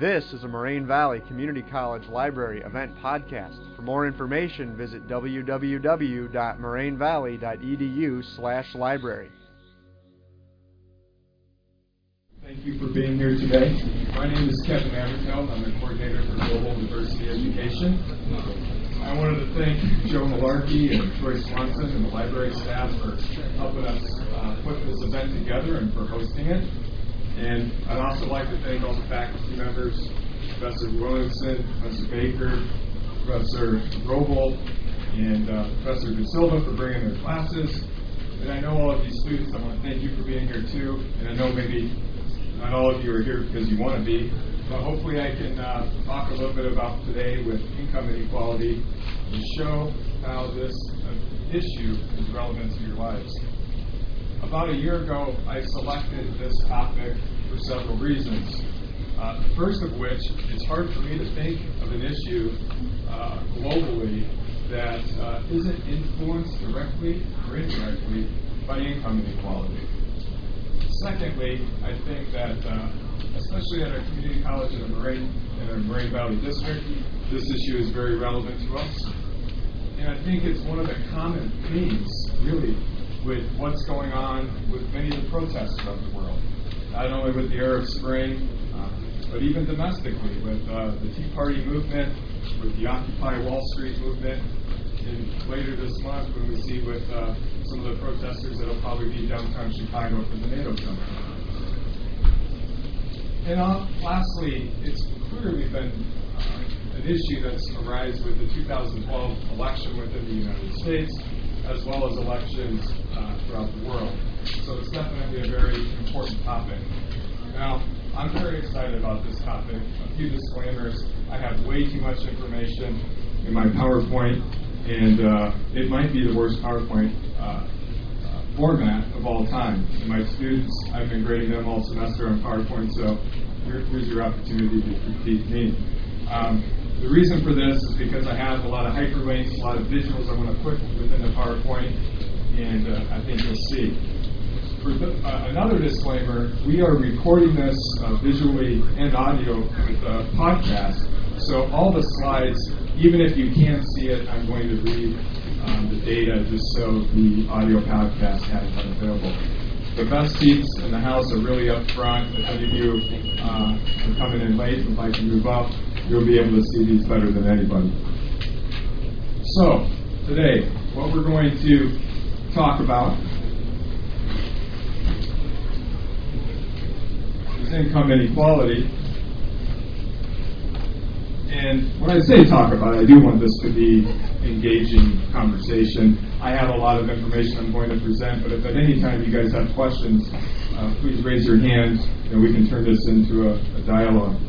This is a Moraine Valley Community College Library event podcast. For more information, visit www.morainevalley.edu/library. Thank you for being here today. My name is Kevin Aberfeld. I'm the coordinator for Global Diversity Education. I wanted to thank Joe Malarkey and Troy Swanson and the library staff for helping us uh, put this event together and for hosting it. And I'd also like to thank all the faculty members, Professor Williamson, Professor Baker, Professor Roble, and uh, Professor De Silva for bringing their classes. And I know all of you students, I want to thank you for being here too. And I know maybe not all of you are here because you want to be, but hopefully I can uh, talk a little bit about today with income inequality and show how this uh, issue is relevant to your lives. About a year ago, I selected this topic for several reasons. Uh, the first of which, it's hard for me to think of an issue uh, globally that uh, not influenced directly or indirectly by income inequality. Secondly, I think that, uh, especially at our community college in the Moraine, in our Moraine Valley District, this issue is very relevant to us. And I think it's one of the common themes, really, with what's going on with many of the protests around the world. Not only with the Arab Spring, uh, but even domestically with uh, the Tea Party movement, with the Occupy Wall Street movement, and later this month when we see with uh, some of the protesters that will probably be downtown Chicago for the NATO summit. And uh, lastly, it's clearly been uh, an issue that's arisen with the 2012 election within the United States, as well as elections throughout the world. So it's definitely a very important topic. Now, I'm very excited about this topic. A few disclaimers. I have way too much information in my PowerPoint, and uh, it might be the worst PowerPoint uh, uh, format of all time. And my students, I've been grading them all semester on PowerPoint, so here, here's your opportunity to critique me. Um, the reason for this is because I have a lot of hyperlinks, a lot of visuals I want to put within the PowerPoint, and uh, I think you'll see. The, uh, another disclaimer, we are recording this uh, visually and audio with a podcast, so all the slides, even if you can't see it, I'm going to read um, the data just so the audio podcast has that available. The best seats in the house are really up front. If any of you uh, are coming in late and like to move up, you'll be able to see these better than anybody. So, today, what we're going to talk about is income inequality. And when I say talk about I do want this to be engaging conversation. I have a lot of information I'm going to present, but if at any time you guys have questions, uh, please raise your hand and we can turn this into a, a dialogue.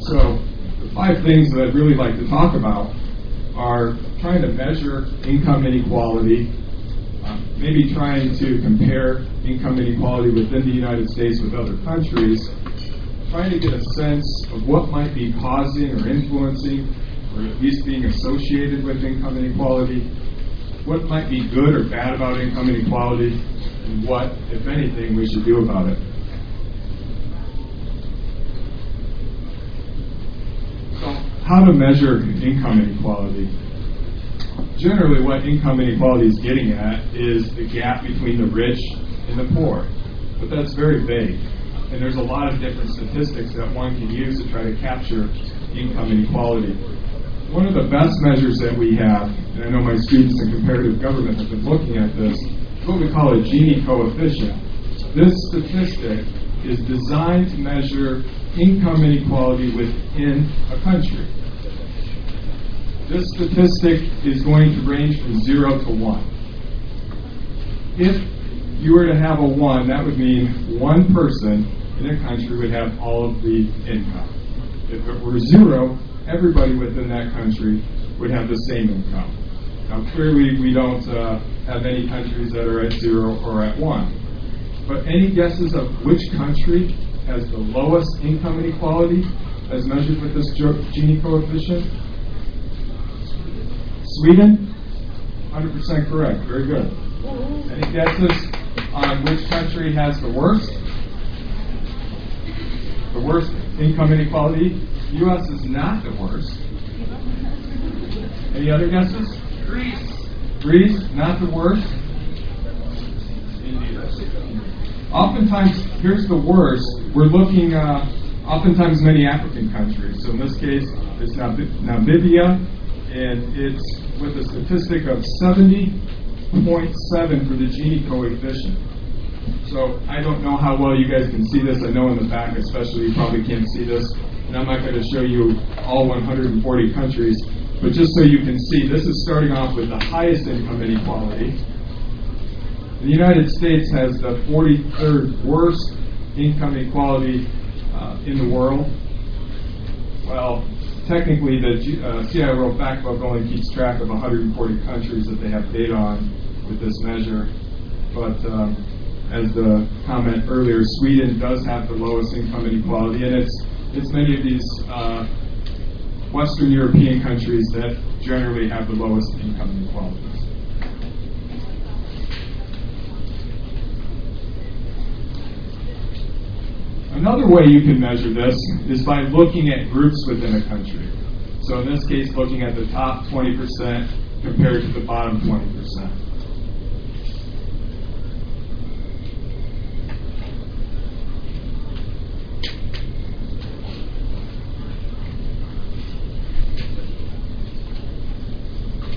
So, the five things that I'd really like to talk about are trying to measure income inequality, maybe trying to compare income inequality within the United States with other countries, trying to get a sense of what might be causing or influencing, or at least being associated with income inequality, what might be good or bad about income inequality, and what, if anything, we should do about it. So, how to measure income inequality? Generally, what income inequality is getting at is the gap between the rich and the poor. But that's very vague. And there's a lot of different statistics that one can use to try to capture income inequality. One of the best measures that we have, and I know my students in comparative government have been looking at this, is what we call a Gini coefficient. This statistic is designed to measure income inequality within a country. This statistic is going to range from 0 to 1. If you were to have a 1, that would mean one person in a country would have all of the income. If it were zero, everybody within that country would have the same income. Now, clearly, we don't uh, have any countries that are at zero or at one. But any guesses of which country has the lowest income inequality as measured with this Gini coefficient? Sweden? 100% correct. Very good. Any guesses on which country has the worst? The worst income inequality. U.S. is not the worst. Any other guesses? Greece. Greece, not the worst. India. Oftentimes, here's the worst. We're looking, uh, oftentimes, many African countries. So in this case, it's Namibia, and it's with a statistic of 70.7 for the Gini coefficient. So I don't know how well you guys can see this. I know in the back, especially, you probably can't see this. And I'm not going to show you all 140 countries, but just so you can see, this is starting off with the highest income inequality. The United States has the 43rd worst income inequality uh, in the world. Well, technically, the uh, CIA World Factbook only keeps track of 140 countries that they have data on with this measure. But um, as the comment earlier, Sweden does have the lowest income inequality, and it's it's many of these uh, Western European countries that generally have the lowest income inequalities. Another way you can measure this is by looking at groups within a country. So in this case, looking at the top 20% compared to the bottom 20%.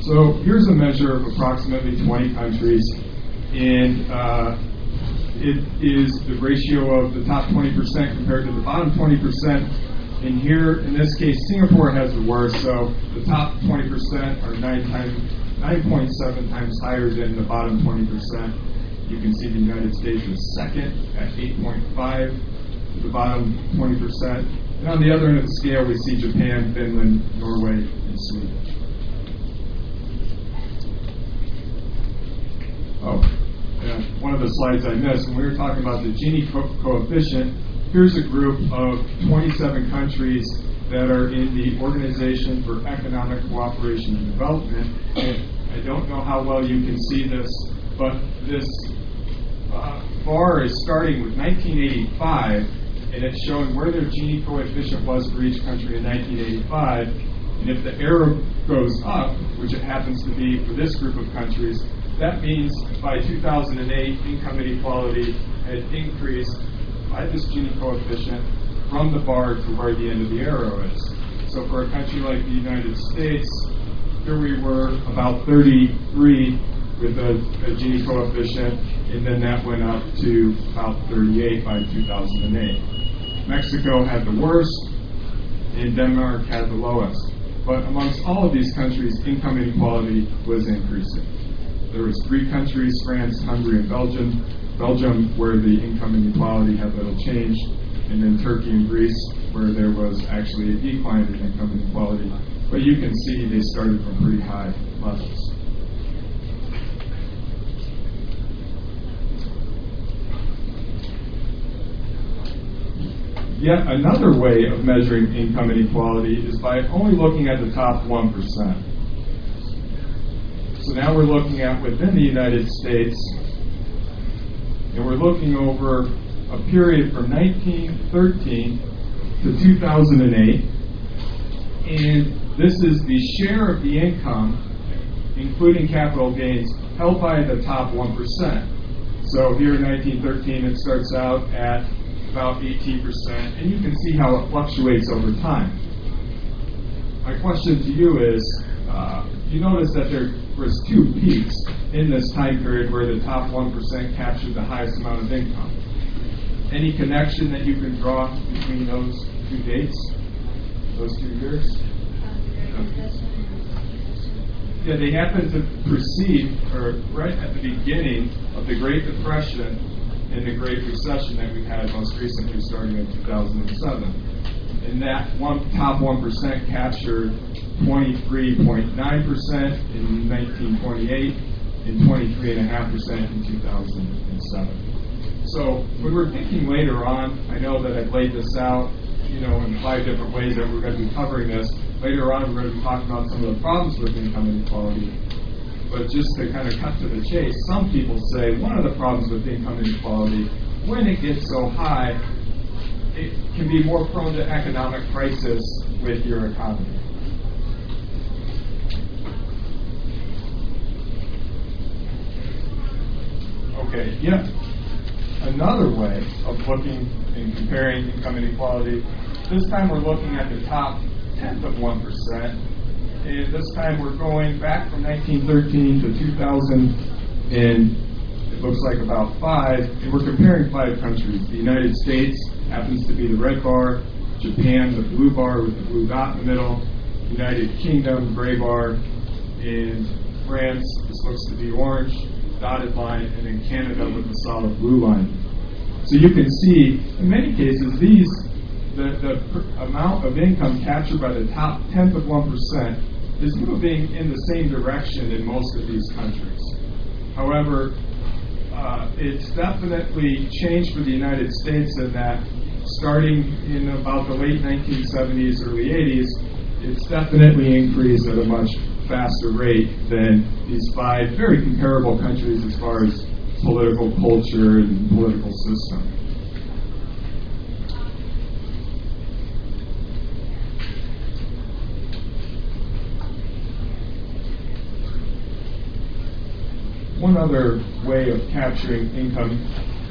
So here's a measure of approximately 20 countries, and uh, it is the ratio of the top 20% compared to the bottom 20%. And here, in this case, Singapore has the worst, so the top 20% are 9 times, 9.7 times higher than the bottom 20%. You can see the United States is second at 8.5 the bottom 20%. And on the other end of the scale, we see Japan, Finland, Norway, and Sweden. Oh, one of the slides I missed, when we were talking about the Gini co- coefficient, here's a group of 27 countries that are in the Organization for Economic Cooperation and Development. And I don't know how well you can see this, but this uh, bar is starting with 1985, and it's showing where their Gini coefficient was for each country in 1985. And if the arrow goes up, which it happens to be for this group of countries, that means by 2008, income inequality had increased by this Gini coefficient from the bar to where the end of the arrow is. So for a country like the United States, here we were about 33 with a, a Gini coefficient, and then that went up to about 38 by 2008. Mexico had the worst, and Denmark had the lowest. But amongst all of these countries, income inequality was increasing. There was three countries, France, Hungary, and Belgium. Belgium, where the income inequality had little change, and then Turkey and Greece, where there was actually a decline in income inequality. But you can see they started from pretty high levels. Yet another way of measuring income inequality is by only looking at the top 1%. So now we're looking at within the United States, and we're looking over a period from 1913 to 2008. And this is the share of the income, including capital gains, held by the top 1%. So here in 1913, it starts out at about 18%, and you can see how it fluctuates over time. My question to you is uh, you notice that there was two peaks in this time period where the top 1% captured the highest amount of income. Any connection that you can draw between those two dates, those two years? Yeah, they happen to precede, or right at the beginning of the Great Depression and the Great Recession that we had most recently starting in 2007. And that one top 1% captured 23.9% in 1928 and 23.5% in 2007. So when we're thinking later on, I know that I've laid this out, you know, in five different ways that we're going to be covering this. Later on, we're going to be talking about some of the problems with income inequality. But just to kind of cut to the chase, some people say one of the problems with income inequality, when it gets so high, it can be more prone to economic crisis with your economy. Okay, yet another way of looking and comparing income inequality. This time we're looking at the top tenth of 1%. And this time we're going back from 1913 to 2000, and it looks like about five. And we're comparing five countries. The United States happens to be the red bar, Japan, the blue bar with the blue dot in the middle, United Kingdom, gray bar, and France, this looks to be orange, dotted line, and then Canada with the solid blue line. So you can see, in many cases, these the, the amount of income captured by the top tenth of one percent is moving in the same direction in most of these countries. However, uh, it's definitely changed for the United States in that starting in about the late 1970s, early 80s, it's definitely increased at a much faster rate than these five very comparable countries as far as political culture and political system. One other way of capturing income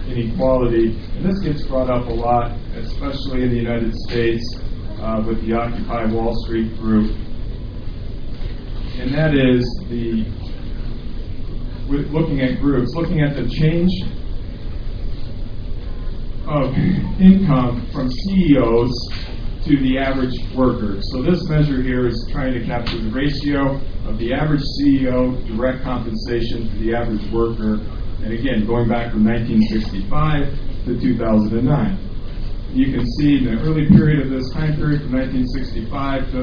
inequality, and this gets brought up a lot, especially in the United States uh, with the Occupy Wall Street group, and that is the looking at groups, looking at the change of income from CEOs to the average worker. So this measure here is trying to capture the ratio of the average CEO direct compensation to the average worker. And again, going back from 1965 to 2009. You can see in the early period of this time period from 1965 to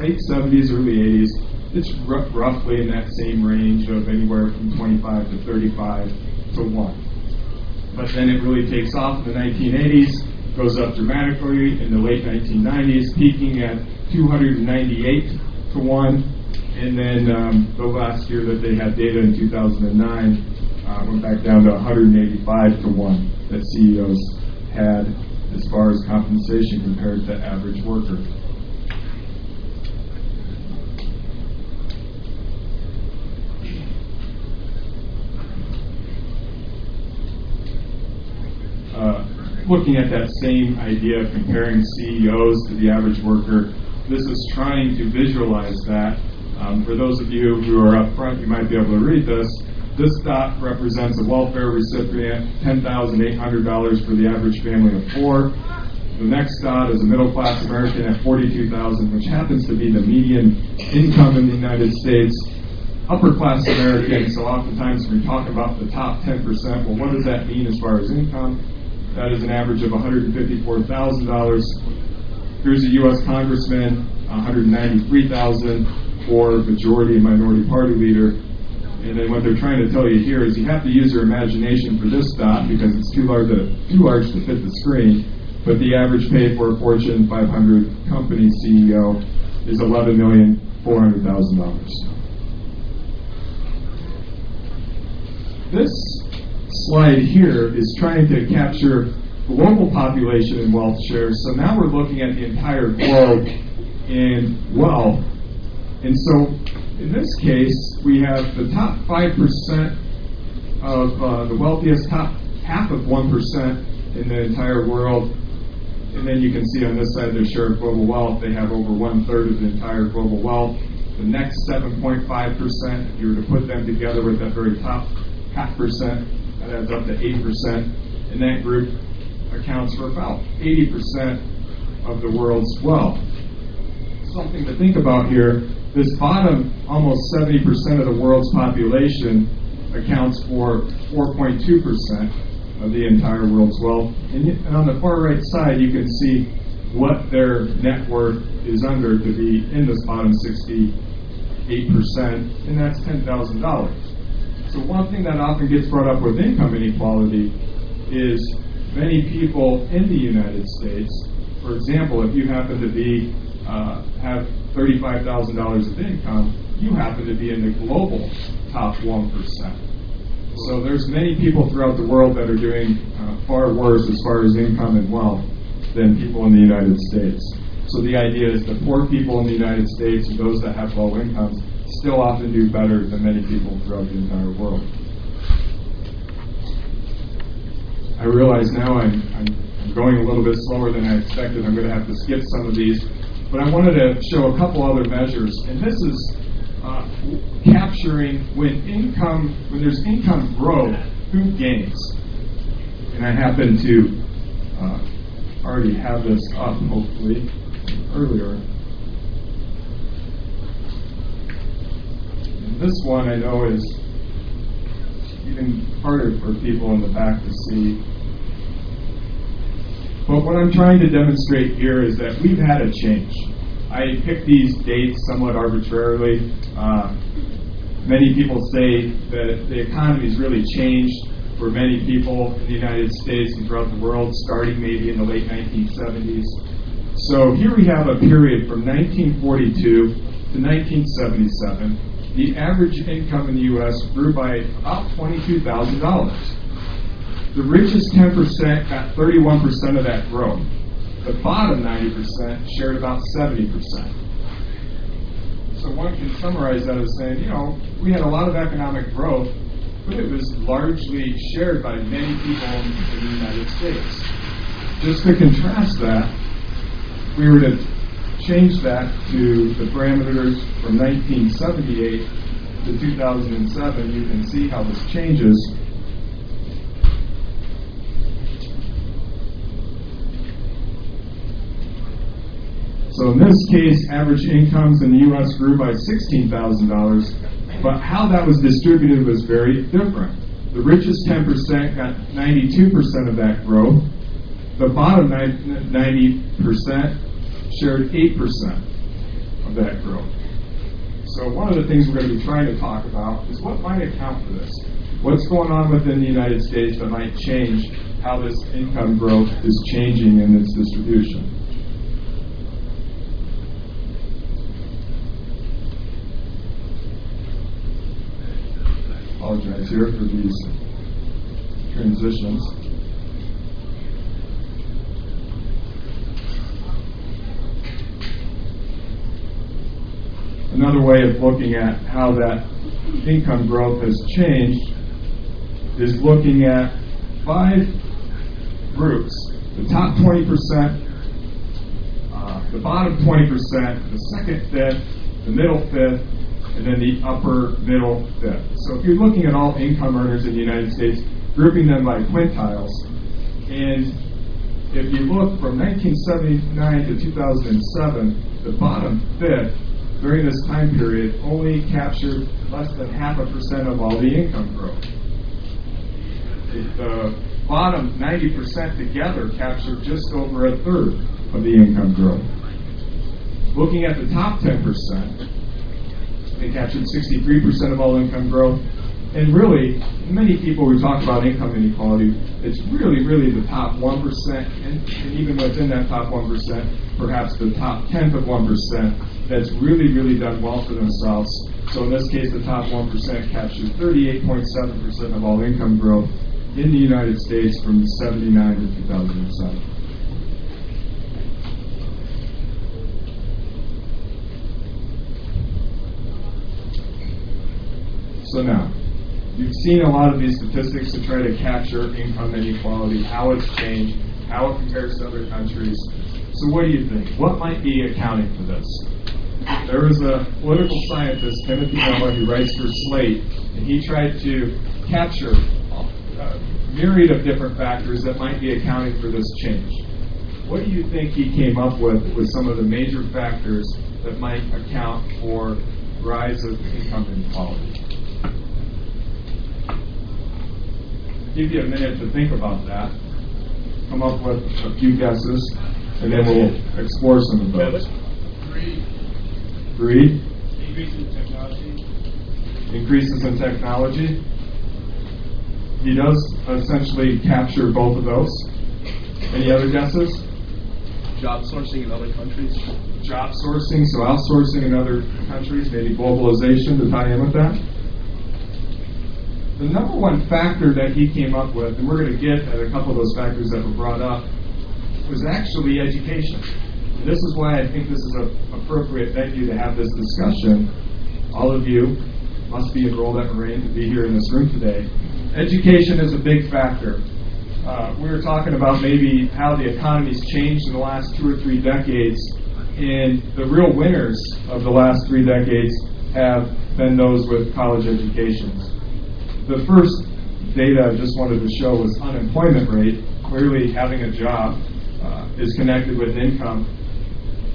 late 70s, early 80s, it's r- roughly in that same range of anywhere from 25 to 35 to 1. But then it really takes off in the 1980s, goes up dramatically in the late 1990s, peaking at 298 to 1. And then um, the last year that they had data in 2009 uh, went back down to 185 to 1 that CEOs had as far as compensation compared to average worker. Uh, looking at that same idea of comparing CEOs to the average worker, this is trying to visualize that. Um, for those of you who are up front, you might be able to read this. This dot represents a welfare recipient, $10,800 for the average family of four. The next dot is a middle class American at 42,000, which happens to be the median income in the United States. Upper class American, so oftentimes we talk about the top 10%, well, what does that mean as far as income? That is an average of $154,000. Here's a U.S. congressman, 193,000 for majority and minority party leader. And then what they're trying to tell you here is you have to use your imagination for this dot because it's too large to, too large to fit the screen. But the average pay for a Fortune 500 company CEO is $11,400,000. This slide here is trying to capture global population and wealth shares. So now we're looking at the entire globe and wealth. And so in this case, we have the top 5% of uh, the wealthiest, top half of 1% in the entire world. And then you can see on this side their share of global wealth. They have over one third of the entire global wealth. The next 7.5%, if you were to put them together with that very top half percent, that adds up to 8%. And that group accounts for about 80% of the world's wealth. Something to think about here this bottom, almost 70% of the world's population accounts for 4.2% of the entire world's wealth. And, on the far right side, you can see what their net worth is under to be in this bottom 68%, and that's $10,000. So one thing that often gets brought up with income inequality is many people in the United States, for example, if you happen to be uh, have $35,000 of income, you happen to be in the global top 1%. So there's many people throughout the world that are doing uh, far worse as far as income and wealth. than people in the United States. So the idea is the poor people in the United States and those that have low incomes still often do better than many people throughout the entire world. I realize now I'm, I'm, going a little bit slower than I expected. I'm going to have to skip some of these. But I wanted to show a couple other measures. And this is uh, capturing when income, when there's income growth, who gains? And I happen to uh, already have this up, hopefully, earlier. And this one I know is even harder for people in the back to see. But what I'm trying to demonstrate here is that we've had a change. I picked these dates somewhat arbitrarily. Uh, many people say that the economy has really changed for many people in the United States and throughout the world, starting maybe in the late 1970s. So here we have a period from 1942 to 1977. The average income in the U.S. grew by about $22,000. The richest 10% got 31% of that growth. The bottom 90% shared about 70%. So one can summarize that as saying, you know, we had a lot of economic growth, but it was largely shared by many people in the United States. Just to contrast that, we were to change that to the parameters from 1978 to 2007, you can see how this changes. So in this case, average incomes in the U.S. grew by $16,000, but how that was distributed was very different. The richest 10% got 92% of that growth. The bottom 90% shared 8% of that growth. So one of the things we're going to be trying to talk about is what might account for this. What's going on within the United States that might change how this income growth is changing in its distribution. Apologize here for these transitions. Another way of looking at how that income growth has changed is looking at five groups the top 20%, uh, the bottom 20%, the second fifth, the middle fifth, and then the upper middle fifth. So if you're looking at all income earners in the United States, grouping them by quintiles, and if you look from 1979 to 2007, the bottom fifth during this time period only captured less than half a percent of all the income growth. The uh, bottom 90% together captured just over a third of the income growth. Looking at the top 10%, they captured 63% of all income growth. And really, many people who talk about income inequality, it's really, really the top 1%, and, and even within that top 1%, perhaps the top tenth of 1% that's really, really done well for themselves. So in this case, the top 1% captured 38.7% of all income growth in the United States from 79 to 2007. So now, you've seen a lot of these statistics to try to capture income inequality, how it's changed, how it compares to other countries. So what do you think? What might be accounting for this? There was a political scientist, Timothy Noah, who writes for Slate, and he tried to capture a myriad of different factors that might be accounting for this change. What do you think he came up with with some of the major factors that might account for rise of income inequality? give you a minute to think about that, come up with a few guesses, and then we'll explore some of those. Greed. Greed. Increases in technology. Increases in technology. He does essentially capture both of those. Any other guesses? Job sourcing in other countries. Job sourcing, so outsourcing in other countries, maybe globalization to tie in with that. The number one factor that he came up with, and we're going to get at a couple of those factors that were brought up, was actually education. This is why I think this is an appropriate venue to have this discussion. All of you must be enrolled at Moraine to be here in this room today. Education is a big factor. Uh, we were talking about maybe how the economy's changed in the last two or three decades, and the real winners of the last three decades have been those with college educations. The first data I just wanted to show was unemployment rate. Clearly, having a job uh, is connected with income.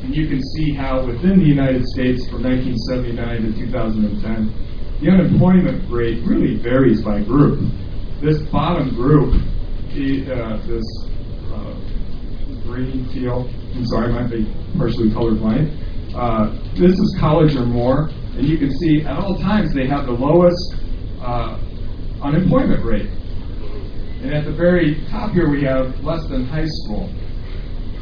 And you can see how within the United States from 1979 to 2010, the unemployment rate really varies by group. This bottom group, uh, this uh, green teal, I'm sorry, I might be partially colorblind. Uh, this is college or more, and you can see at all times they have the lowest uh, unemployment rate. And at the very top here, we have less than high school.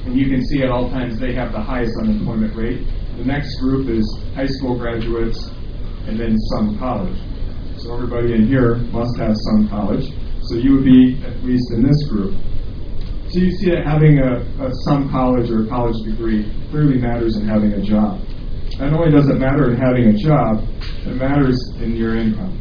And you can see at all times they have the highest unemployment rate. The next group is high school graduates and then some college. So everybody in here must have some college. So you would be at least in this group. So you see that having a, a some college or a college degree clearly matters in having a job. Not only does it matter in having a job, it matters in your income.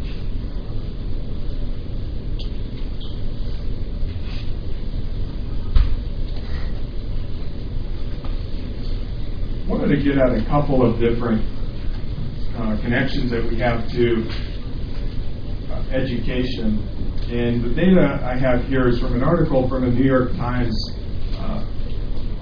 To get at a couple of different uh, connections that we have to uh, education. And the data I have here is from an article from the New York Times, uh,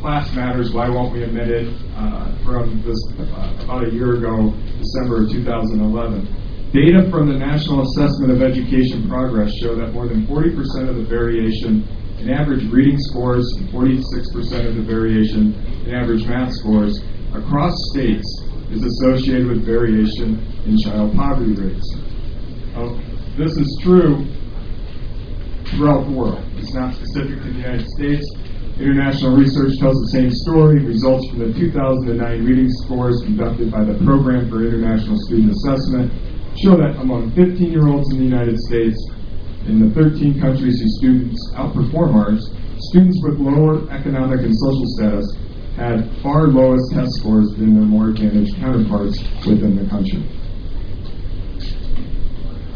Class Matters, Why Won't We Admit It, uh, from this, uh, about a year ago, December of 2011. Data from the National Assessment of Education Progress show that more than 40% of the variation in average reading scores and 46% of the variation in average math scores across states is associated with variation in child poverty rates. Now, this is true throughout the world. It's not specific to the United States. International research tells the same story. Results from the 2009 reading scores conducted by the Program for International Student Assessment show that among 15 year olds in the United States, in the 13 countries whose students outperform ours, students with lower economic and social status had far lowest test scores than their more advantaged counterparts within the country.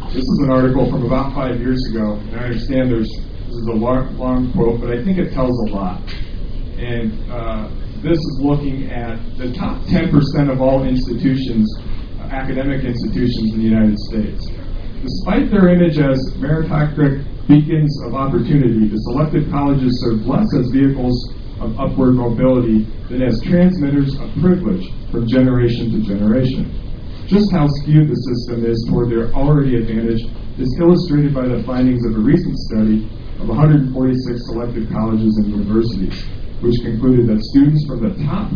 This is an article from about five years ago, and I understand there's this is a long, long quote, but I think it tells a lot. And uh, this is looking at the top 10% of all institutions, uh, academic institutions in the United States. Despite their image as meritocratic beacons of opportunity, the selected colleges serve less as vehicles of upward mobility than as transmitters of privilege from generation to generation. Just how skewed the system is toward their already advantage is illustrated by the findings of a recent study of 146 selected colleges and universities, which concluded that students from the top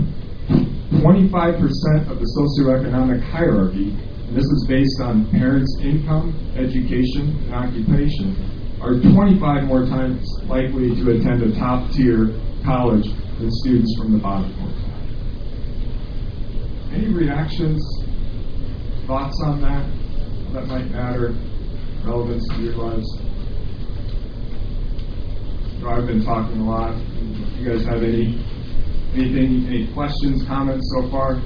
25% of the socioeconomic hierarchy, and this is based on parents' income, education, and occupation, are 25 more times likely to attend a top tier college than students from the bottom quartile. Any reactions, thoughts on that that might matter, relevance to your lives? I've been talking a lot. You guys have any anything, any questions, comments so far?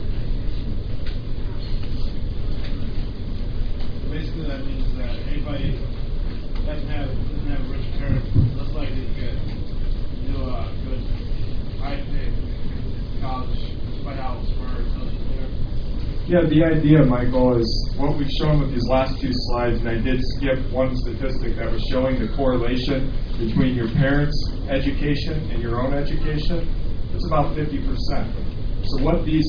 Basically, that means that anybody doesn't have doesn't have rich parents, less likely to get into a good high paid college Yeah, the idea, Michael, is what we've shown with these last two slides, and I did skip one statistic that was showing the correlation between your parents' education and your own education. It's about 50%. So, what these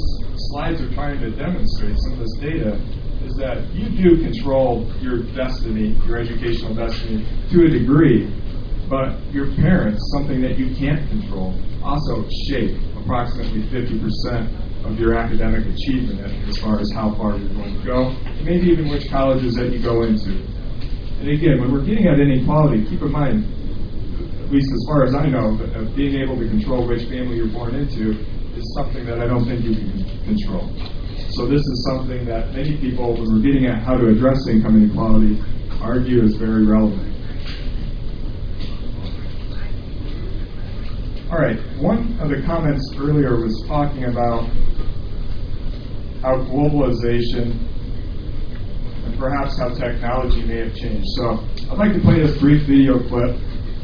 slides are trying to demonstrate, some of this data, is that you do control your destiny, your educational destiny, to a degree, but your parents, something that you can't control, also shape approximately 50% of your academic achievement as far as how far you're going to go, maybe even which colleges that you go into. And again, when we're getting at inequality, keep in mind, at least as far as I know, being able to control which family you're born into is something that I don't think you can control. So this is something that many people, when we're getting at how to address income inequality, argue is very relevant. All right, one of the comments earlier was talking about how globalization and perhaps how technology may have changed. So I'd like to play this brief video clip.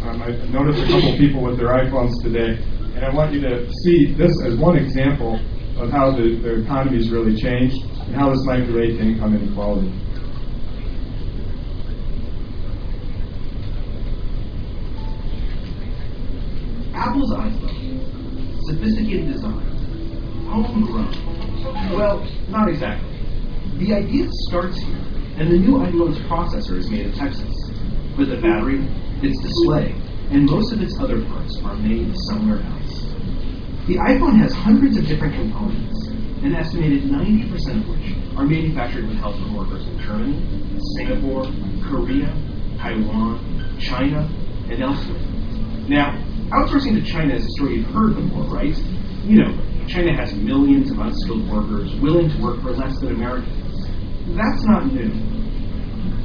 Um, I noticed a couple people with their iPhones today, and I want you to see this as one example of how the, the really changed and how this might relate to income inequality. Apple's iPhone, sophisticated design, homegrown. Well, not exactly. The idea starts here, and the new iPhone's processor is made in Texas. But the battery, its display, and most of its other parts are made somewhere else. The iPhone has hundreds of different components, an estimated 90% of which are manufactured with help from workers in Germany, Singapore, Korea, Taiwan, China, and elsewhere. Now, outsourcing to China is a story you've heard before, right? You know, China has millions of unskilled workers willing to work for less than Americans. That's not new.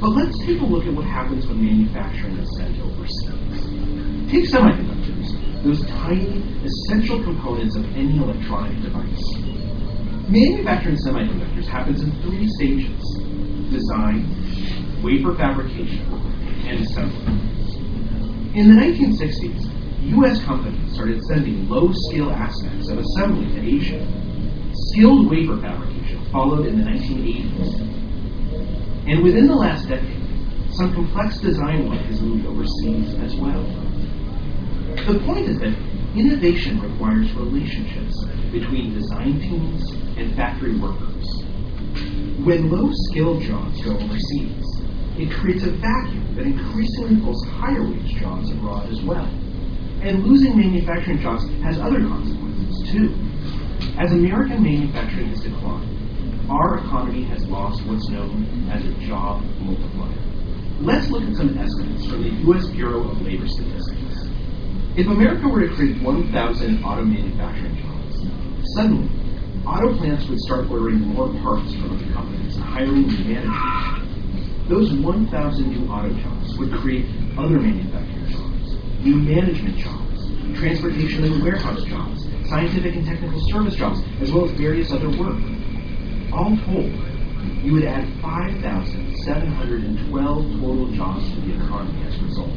But let's take a look at what happens when manufacturing is sent overseas. Take semiconductors, those tiny, essential components of any electronic device. Manufacturing semiconductors happens in three stages design, wafer fabrication, and assembly. In the 1960s, U.S. companies started sending low skill aspects of assembly to Asia. Skilled wafer fabrication followed in the 1980s. And within the last decade, some complex design work has moved overseas as well. The point is that innovation requires relationships between design teams and factory workers. When low skilled jobs go overseas, it creates a vacuum that increasingly pulls higher wage jobs abroad as well. And losing manufacturing jobs has other consequences, too. As American manufacturing has declined, our economy has lost what's known as a job multiplier. Let's look at some estimates from the U.S. Bureau of Labor Statistics. If America were to create 1,000 auto manufacturing jobs, suddenly, auto plants would start ordering more parts from other companies and hiring new managers. Those 1,000 new auto jobs would create other manufacturing jobs new management jobs, transportation and warehouse jobs, scientific and technical service jobs, as well as various other work. All told, you would add 5,712 total jobs to the economy as a result.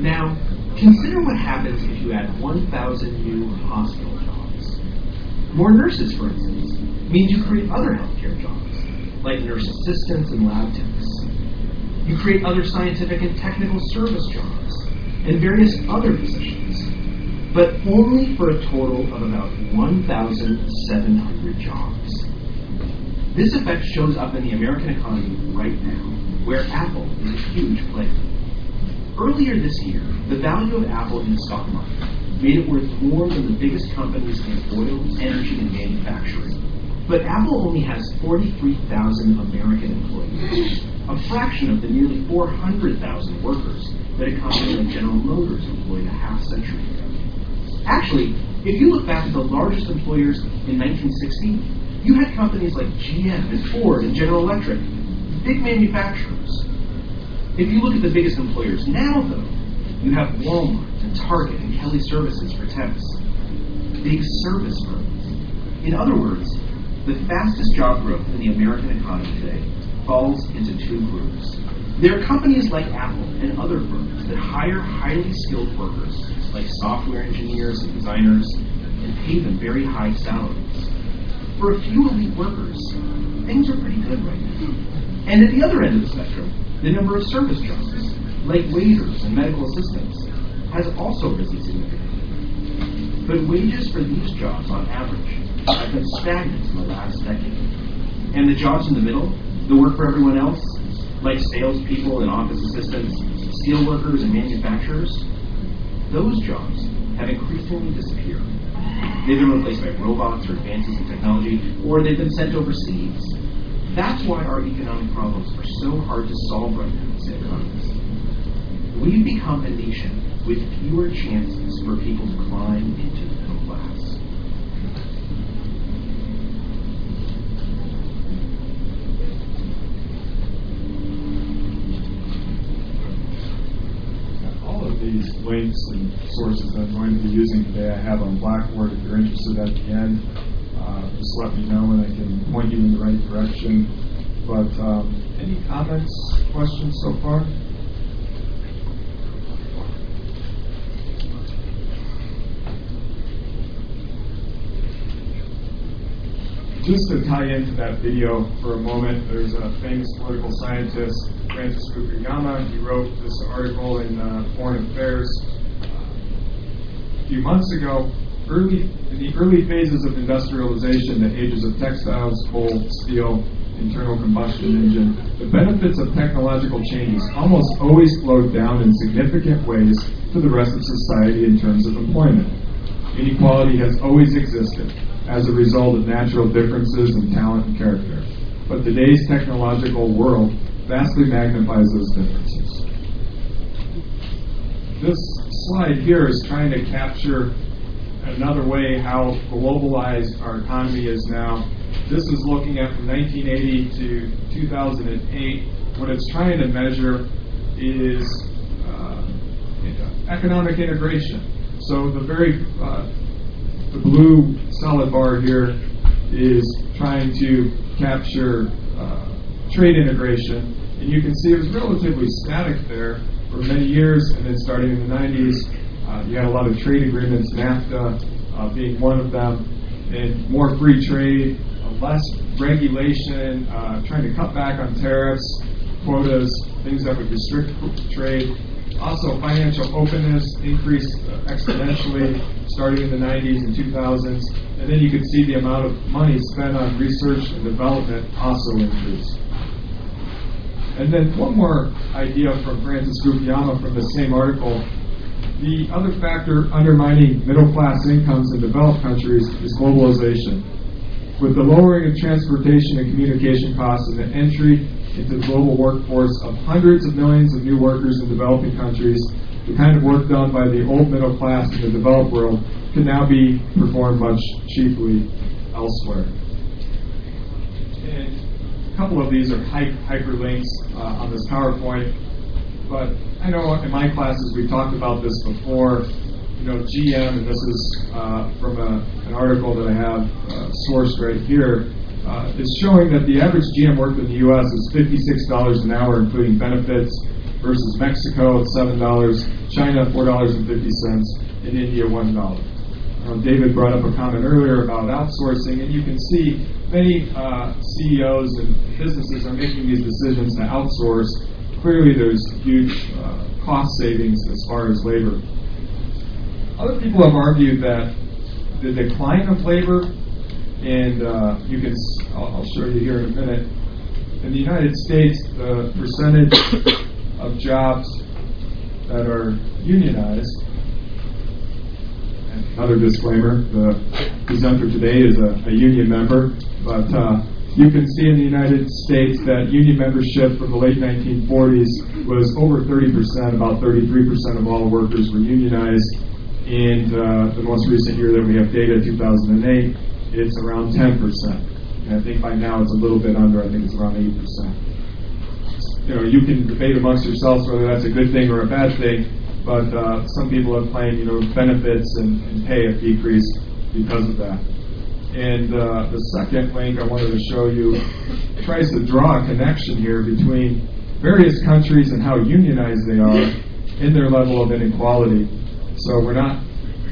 Now, consider what happens if you add 1,000 new hospital jobs. More nurses, for instance, means you create other healthcare jobs, like nurse assistants and lab techs. You create other scientific and technical service jobs and various other positions, but only for a total of about 1,700 jobs. This effect shows up in the American economy right now, where Apple is a huge player. Earlier this year, the value of Apple in the stock market made it worth more than the biggest companies in oil, energy, and manufacturing. But Apple only has 43,000 American employees, a fraction of the nearly 400,000 workers that a company like General Motors employed a half century ago. Actually, if you look back at the largest employers in 1960, you had companies like GM and Ford and General Electric, big manufacturers. If you look at the biggest employers now, though, you have Walmart and Target and Kelly Services for temps. Big service firms. In other words, the fastest job growth in the American economy today falls into two groups. There are companies like Apple and other firms that hire highly skilled workers, like software engineers and designers, and pay them very high salaries. For a few elite workers, things are pretty good right now. And at the other end of the spectrum, the number of service jobs, like waiters and medical assistants, has also risen significantly. But wages for these jobs, on average, have been stagnant in the last decade. And the jobs in the middle, the work for everyone else, like salespeople and office assistants, steel workers and manufacturers, those jobs have increasingly disappeared. They've been replaced by robots or advances in technology, or they've been sent overseas. That's why our economic problems are so hard to solve right now, said economists. We've become a nation with fewer chances for people to climb into the middle class. All of these links and sources that I'm going to be using today I have on Blackboard. If you're interested at the end, uh, just let me know and I can point you in the right direction. But um, any comments, questions so far? just to tie into that video for a moment, there's a famous political scientist, Francis Fukuyama. He wrote this article in uh, Foreign Affairs uh, a few months ago. Early, in the early phases of industrialization, the ages of textiles, coal, steel, internal combustion engine, the benefits of technological changes almost always flowed down in significant ways to the rest of society in terms of employment. Inequality has always existed as a result of natural differences in talent and character. But today's technological world vastly magnifies those differences. This slide here is trying to capture another way how globalized our economy is now. This is looking at from 1980 to 2008. What it's trying to measure is uh, economic integration. So the very uh, the blue solid bar here is trying to capture uh, trade integration. And you can see it was relatively static there for many years, and then starting in the 90s, uh, you had a lot of trade agreements, NAFTA uh, being one of them, and more free trade, uh, less regulation, uh, trying to cut back on tariffs, quotas, things that would restrict trade. Also, financial openness increased uh, exponentially starting in the 90s and 2000s. And then you can see the amount of money spent on research and development also increased. And then one more idea from Francis Fukuyama from the same article. The other factor undermining middle class incomes in developed countries is globalization. With the lowering of transportation and communication costs and the entry into the global workforce of hundreds of millions of new workers in developing countries, the kind of work done by the old middle class in the developed world can now be performed much cheaply elsewhere. And a couple of these are hyperlinks uh, on this PowerPoint, but I know in my classes we've talked about this before. You know, GM, and this is uh, from a, an article that I have uh, sourced right here, uh, is showing that the average GM worker in the U.S. is $56 an hour, including benefits, versus Mexico at $7, China $4.50, and India $1. Um, David brought up a comment earlier about outsourcing, and you can see many uh, CEOs and businesses are making these decisions to outsource. Clearly, there's huge uh, cost savings as far as labor. Other people have argued that the decline of labor, and uh, you can, I'll, I'll show you here in a minute. In the United States, the percentage of jobs that are unionized. Another disclaimer, the presenter today is a, a union member, but uh, you can see in the United States that union membership from the late 1940s was over 30%, about 33% of all workers were unionized. And uh, the most recent year that we have data, 2008, it's around 10%. And I think by now it's a little bit under, I think it's around 8% you know, you can debate amongst yourselves whether that's a good thing or a bad thing, but uh, some people have claimed, you know, benefits and, and pay have decreased because of that. And uh, the second link I wanted to show you tries to draw a connection here between various countries and how unionized they are in their level of inequality. So we're not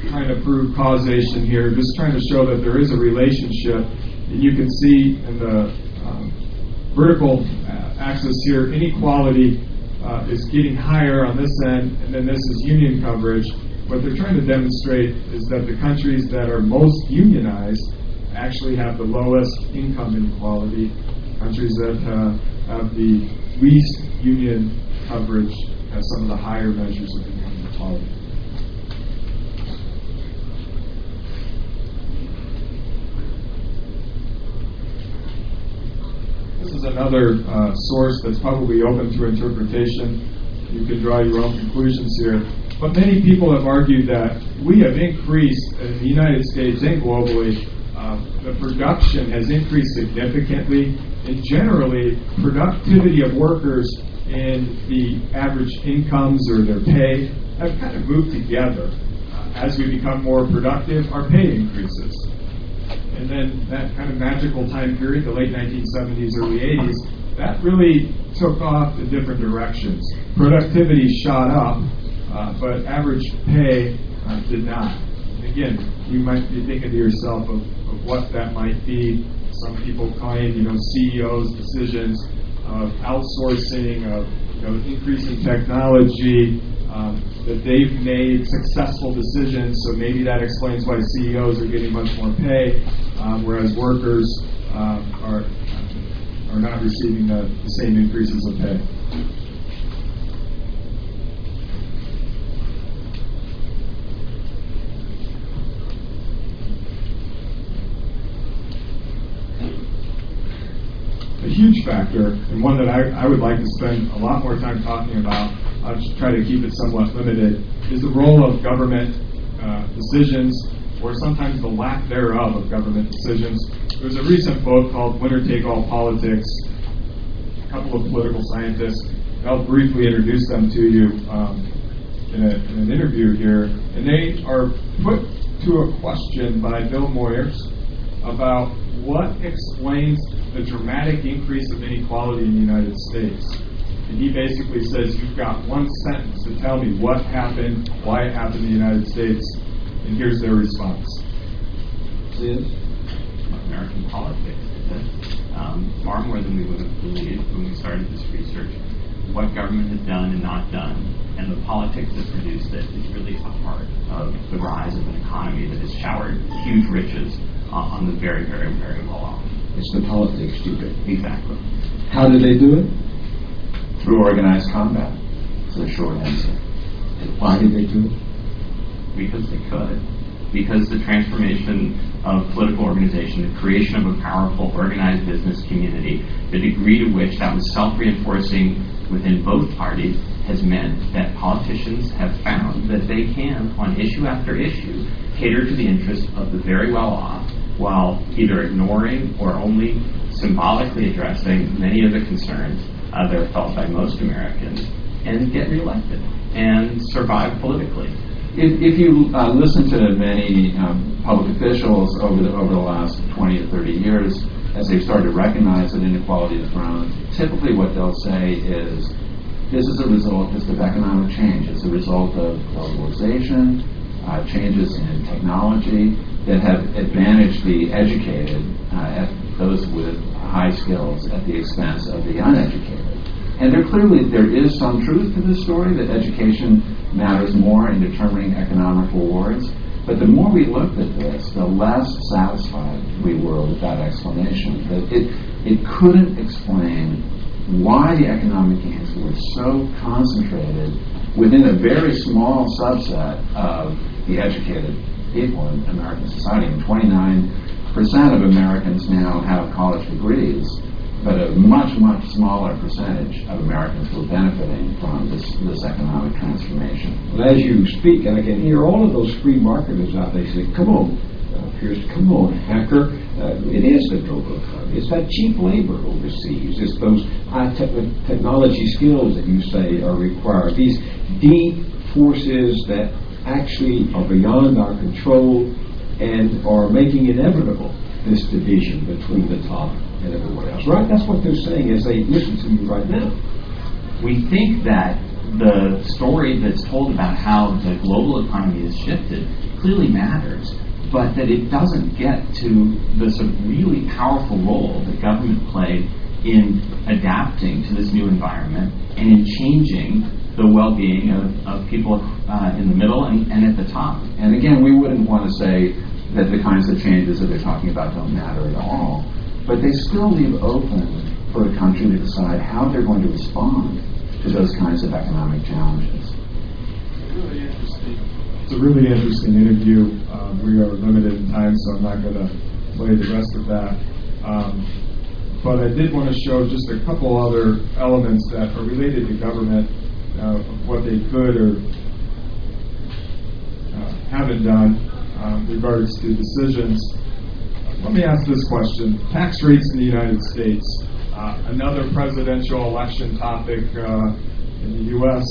trying to prove causation here, just trying to show that there is a relationship. And you can see in the um, vertical axis here, inequality uh, is getting higher on this end, and then this is union coverage. What they're trying to demonstrate is that the countries that are most unionized actually have the lowest income inequality. Countries that uh, have the least union coverage have some of the higher measures of income inequality. This is another uh, source that's probably open to interpretation. You can draw your own conclusions here. But many people have argued that we have increased in the United States and globally. Uh, the production has increased significantly, and generally, productivity of workers and the average incomes or their pay have kind of moved together. Uh, as we become more productive, our pay increases. And then that kind of magical time period, the late 1970s, early 80s, that really took off in different directions. Productivity shot up, uh, but average pay uh, did not. Again, you might be thinking to yourself of, of what that might be. Some people claim, you know, CEOs' decisions of outsourcing, of you know, increasing technology, um, that they've made successful decisions, so maybe that explains why CEOs are getting much more pay, um, whereas workers uh, are are not receiving the, the same increases of pay. a huge factor, and one that I, I would like to spend a lot more time talking about, I'll just try to keep it somewhat limited, is the role of government uh, decisions, or sometimes the lack thereof of government decisions. There was a recent book called Winner Take All Politics. A couple of political scientists, I'll briefly introduce them to you um, in, a, in an interview here, and they are put to a question by Bill Moyers about what explains the dramatic increase of inequality in the United States. And he basically says, You've got one sentence to tell me what happened, why it happened in the United States. And here's their response. Is American politics. Um, far more than we would have believed when we started this research. What government has done and not done, and the politics that produced it is really a part of the rise of an economy that has showered huge riches uh, on the very, very, very well off. It's the politics, stupid. Exactly. How did they do it? Through organized combat. It's the short answer. Why did they do it? Because they could. Because the transformation of political organization, the creation of a powerful, organized business community, the degree to which that was self reinforcing within both parties has meant that politicians have found that they can, on issue after issue, cater to the interests of the very well off while either ignoring or only symbolically addressing many of the concerns uh, that are felt by most Americans and get reelected and survive politically. If, if you uh, listen to many um, public officials over the, over the last 20 or 30 years, as they've started to recognize that inequality has grown, typically what they'll say is this is a result just of economic change. It's a result of globalization, uh, changes in technology, that have advantaged the educated, uh, those with high skills, at the expense of the uneducated. And there clearly there is some truth to this story that education matters more in determining economic rewards. But the more we looked at this, the less satisfied we were with that explanation. That it it couldn't explain why the economic gains were so concentrated within a very small subset of the educated people in American society. And 29% of Americans now have college degrees, but a much, much smaller percentage of Americans who are benefiting from this, this economic transformation. Well, as you speak, and I can hear all of those free marketers out there say, come on, uh, come on, Hacker. Uh, it is the global economy. It's that cheap labor overseas. It's those high te- technology skills that you say are required. These deep forces that actually are beyond our control and are making inevitable this division between the top everyone else. Right? That's what they're saying as they listen to you right now. We think that the story that's told about how the global economy has shifted clearly matters, but that it doesn't get to the sort of really powerful role that government played in adapting to this new environment and in changing the well-being of, of people uh, in the middle and, and at the top. And again, we wouldn't want to say that the kinds of changes that they're talking about don't matter at all, but they still leave open for a country to decide how they're going to respond to those kinds of economic challenges. Really. It's a really interesting interview. Um, we are limited in time, so I'm not going to play the rest of that. Um, but I did want to show just a couple other elements that are related to government uh, what they could or uh, haven't done um, regards to decisions. Let me ask this question: Tax rates in the United States, uh, another presidential election topic uh, in the U.S.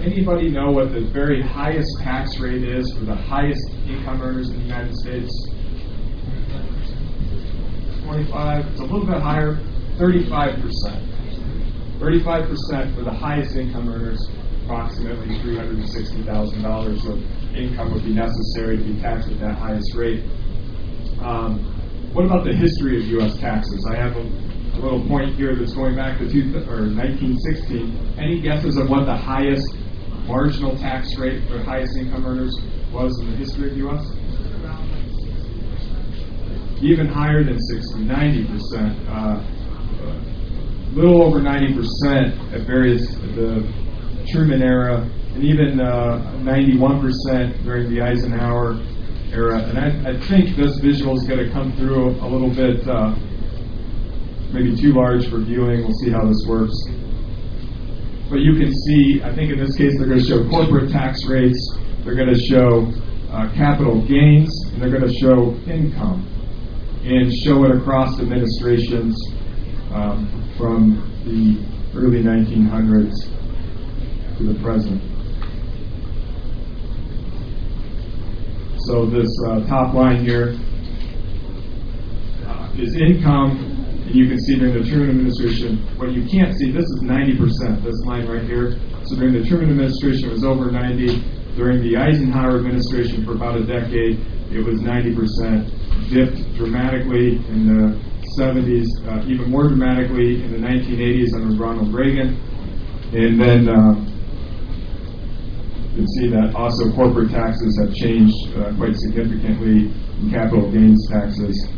anybody know what the very highest tax rate is for the highest income earners in the United States? 25, it's a little bit higher, 35%. 35% for the highest income earners, approximately $360,000 of income would be necessary to be taxed at that highest rate. Um, what about the history of U.S. taxes? I have a, a little point here that's going back to two, or 1916. Any guesses of what the highest marginal tax rate for highest income earners was in the history of the U.S.? Even higher than 60, 90 percent. Uh, little over 90 percent at various the Truman era, and even uh, 91 percent during the Eisenhower era. And I, I think this visual is going to come through a little bit, uh, maybe too large for viewing. We'll see how this works. But you can see, I think in this case, they're going to show corporate tax rates, they're going to show uh, capital gains, and they're going to show income, and show it across administrations um, from the early 1900s to the present. So this uh, top line here uh, is income and you can see during the Truman administration, what you can't see, this is 90%, this line right here. So during the Truman administration, it was over 90. During the Eisenhower administration, for about a decade, it was 90%. Dipped dramatically in the 70s, uh, even more dramatically in the 1980s under Ronald Reagan. And then um, can see that also corporate taxes have changed uh, quite significantly, and capital gains taxes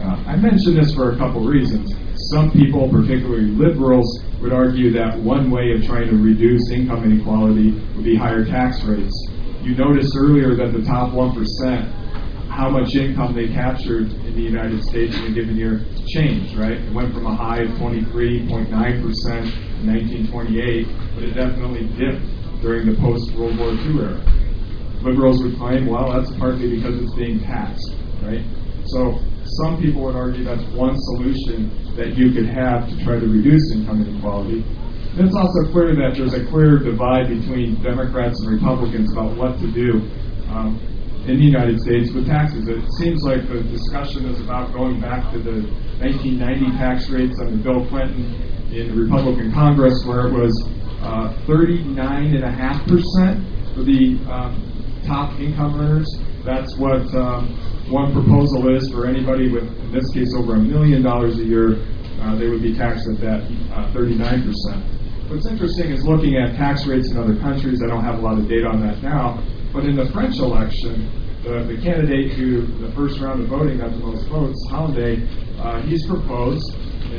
uh, I mention this for a couple reasons. Some people, particularly liberals, would argue that one way of trying to reduce income inequality would be higher tax rates. You noticed earlier that the top 1%, how much income they captured in the United States in a given year changed, right? It went from a high of 23.9% in 1928, but it definitely dipped during the post World War II era. Liberals would claim, well, that's partly because it's being taxed, right? So some people would argue that's one solution that you could have to try to reduce income inequality. And it's also clear that there's a clear divide between Democrats and Republicans about what to do um, in the United States with taxes. It seems like the discussion is about going back to the 1990 tax rates under Bill Clinton in the Republican Congress, where it was uh, 39.5% for the um, top income earners. That's what um, one proposal is for anybody with, in this case, over a million dollars a year, uh, they would be taxed at that uh, 39%. What's interesting is looking at tax rates in other countries. I don't have a lot of data on that now, but in the French election, the, the candidate who, the first round of voting got the most votes, Hollande, uh, he's proposed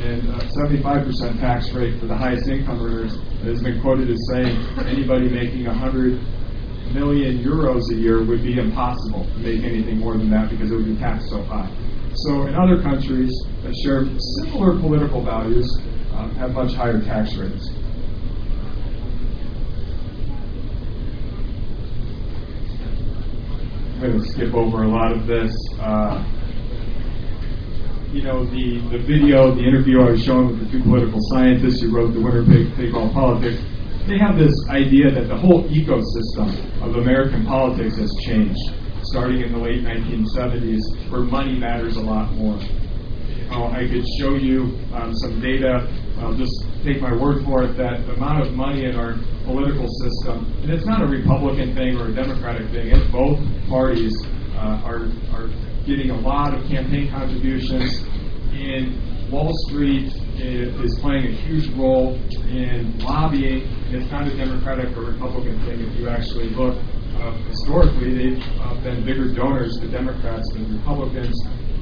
and a 75% tax rate for the highest income earners. Has been quoted as saying anybody making 100 million euros a year would be impossible to make anything more than that because it would be taxed so high. So in other countries that share similar political values um, have much higher tax rates. I'm going to skip over a lot of this. Uh, you know, the, the video, the interview I was showing with the two political scientists who wrote The Winner Take All Politics, they have this idea that the whole ecosystem of American politics has changed, starting in the late 1970s, where money matters a lot more. Uh, I could show you um, some data. I'll just take my word for it that the amount of money in our political system, and it's not a Republican thing or a Democratic thing, it's both parties uh, are, are getting a lot of campaign contributions, and Wall Street is playing a huge role in lobbying. It's not a Democratic or Republican thing. If you actually look uh, historically, they've uh, been bigger donors to Democrats than Republicans.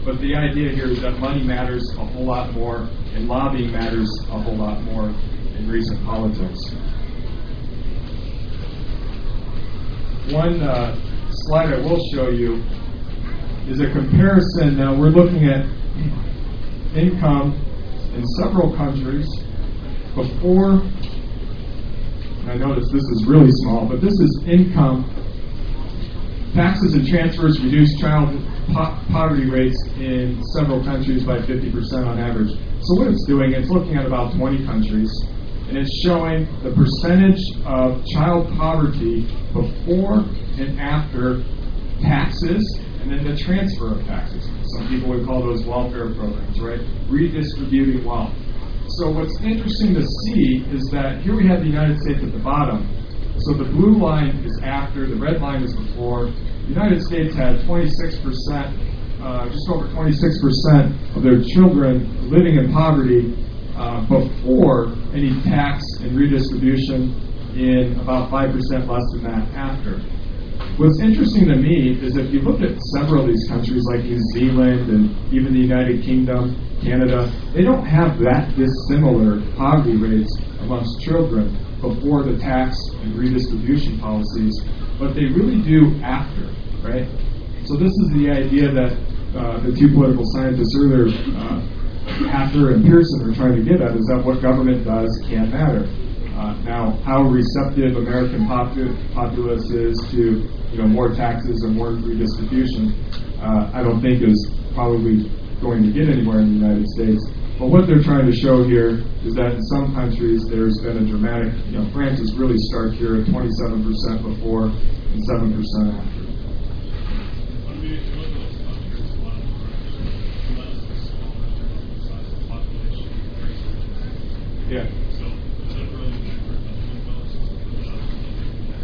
But the idea here is that money matters a whole lot more, and lobbying matters a whole lot more in recent politics. One uh, slide I will show you is a comparison. Now we're looking at income in several countries before, I notice this is really small, but this is income. Taxes and transfers reduce child po- poverty rates in several countries by 50% on average. So what it's doing, it's looking at about 20 countries, and it's showing the percentage of child poverty before and after taxes and then the transfer of taxes. Some people would call those welfare programs, right? Redistributing wealth. So what's interesting to see is that here we have the United States at the bottom. So the blue line is after, the red line is before. The United States had 26%, uh, just over 26% of their children living in poverty uh, before any tax and redistribution, in about 5% less than that after. What's interesting to me is if you look at several of these countries like New Zealand and even the United Kingdom, Canada, they don't have that dissimilar poverty rates amongst children before the tax and redistribution policies, but they really do after, right? So this is the idea that uh, the two political scientists earlier, uh, Hacker and Pierson, are trying to get at, is that what government does can't matter. Uh, now, how receptive American popu- populace is to you know more taxes and more redistribution, uh, I don't think is probably going to get anywhere in the United States. But what they're trying to show here is that in some countries there's been a dramatic, you know, France is really stark here at 27% before and 7% after. Yeah.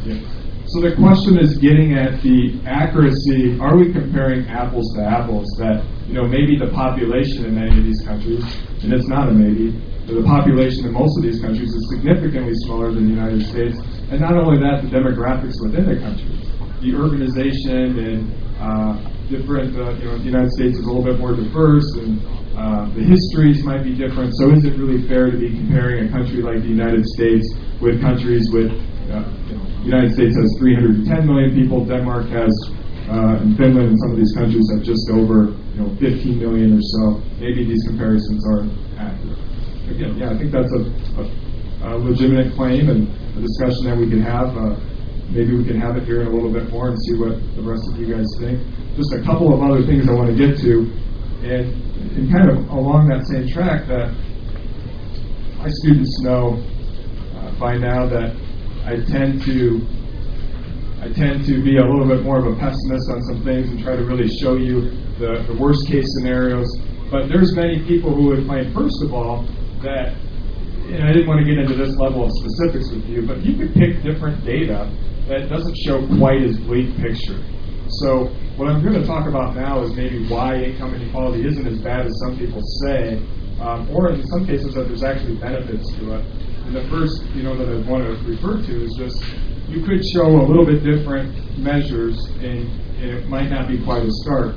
Yeah. So the question is getting at the accuracy. Are we comparing apples to apples? That you know maybe the population in many of these countries, and it's not a maybe, but the population in most of these countries is significantly smaller than the United States. And not only that, the demographics within the countries, the urbanization and uh, different. Uh, you know, the United States is a little bit more diverse and uh, the histories might be different. So is it really fair to be comparing a country like the United States with countries with, the United States has 310 million people, Denmark has, uh, and Finland and some of these countries have just over, you know, 15 million or so. Maybe these comparisons aren't accurate. Again, yeah, I think that's a, a, a legitimate claim and a discussion that we can have. Uh, maybe we can have it here in a little bit more and see what the rest of you guys think. Just a couple of other things I want to get to. And and kind of along that same track that my students know uh, by now that I tend to I tend to be a little bit more of a pessimist on some things and try to really show you the, the worst case scenarios. But there's many people who would claim, first of all, that and I didn't want to get into this level of specifics with you, but you could pick different data that doesn't show quite as bleak picture. So what I'm going to talk about now is maybe why income inequality isn't as bad as some people say, um, or in some cases that there's actually benefits to it. And the first, you know, that I want to refer to is just you could show a little bit different measures, and, and it might not be quite as stark.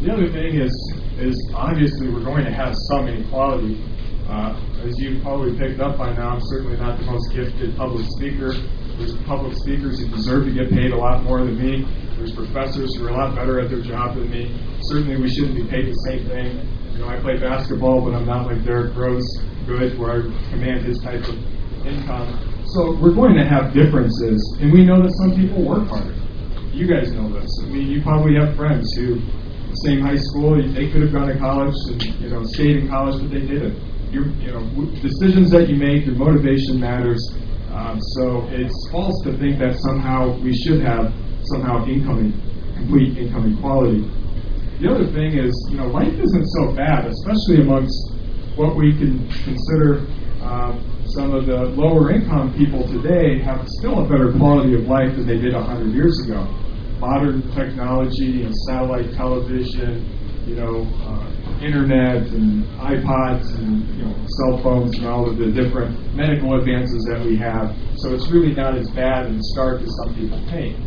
The other thing is, is obviously we're going to have some inequality. Uh, as you probably picked up by now, I'm certainly not the most gifted public speaker. There's public speakers who deserve to get paid a lot more than me. There's professors who are a lot better at their job than me. Certainly, we shouldn't be paid the same thing. You know, I play basketball, but I'm not like Derrick Rose good, where I command his type of income. So we're going to have differences, and we know that some people work harder. You guys know this. I mean, you probably have friends who, same high school, they could have gone to college and you know stayed in college, but they didn't. Your, you know, decisions that you make, your motivation matters. Um, so it's false to think that somehow we should have somehow income, complete income equality. The other thing is, you know, life isn't so bad, especially amongst what we can consider um, some of the lower income people today have still a better quality of life than they did 100 years ago. Modern technology and satellite television, you know, uh, internet and iPods and you know cell phones and all of the different medical advances that we have. So it's really not as bad and stark as some people think.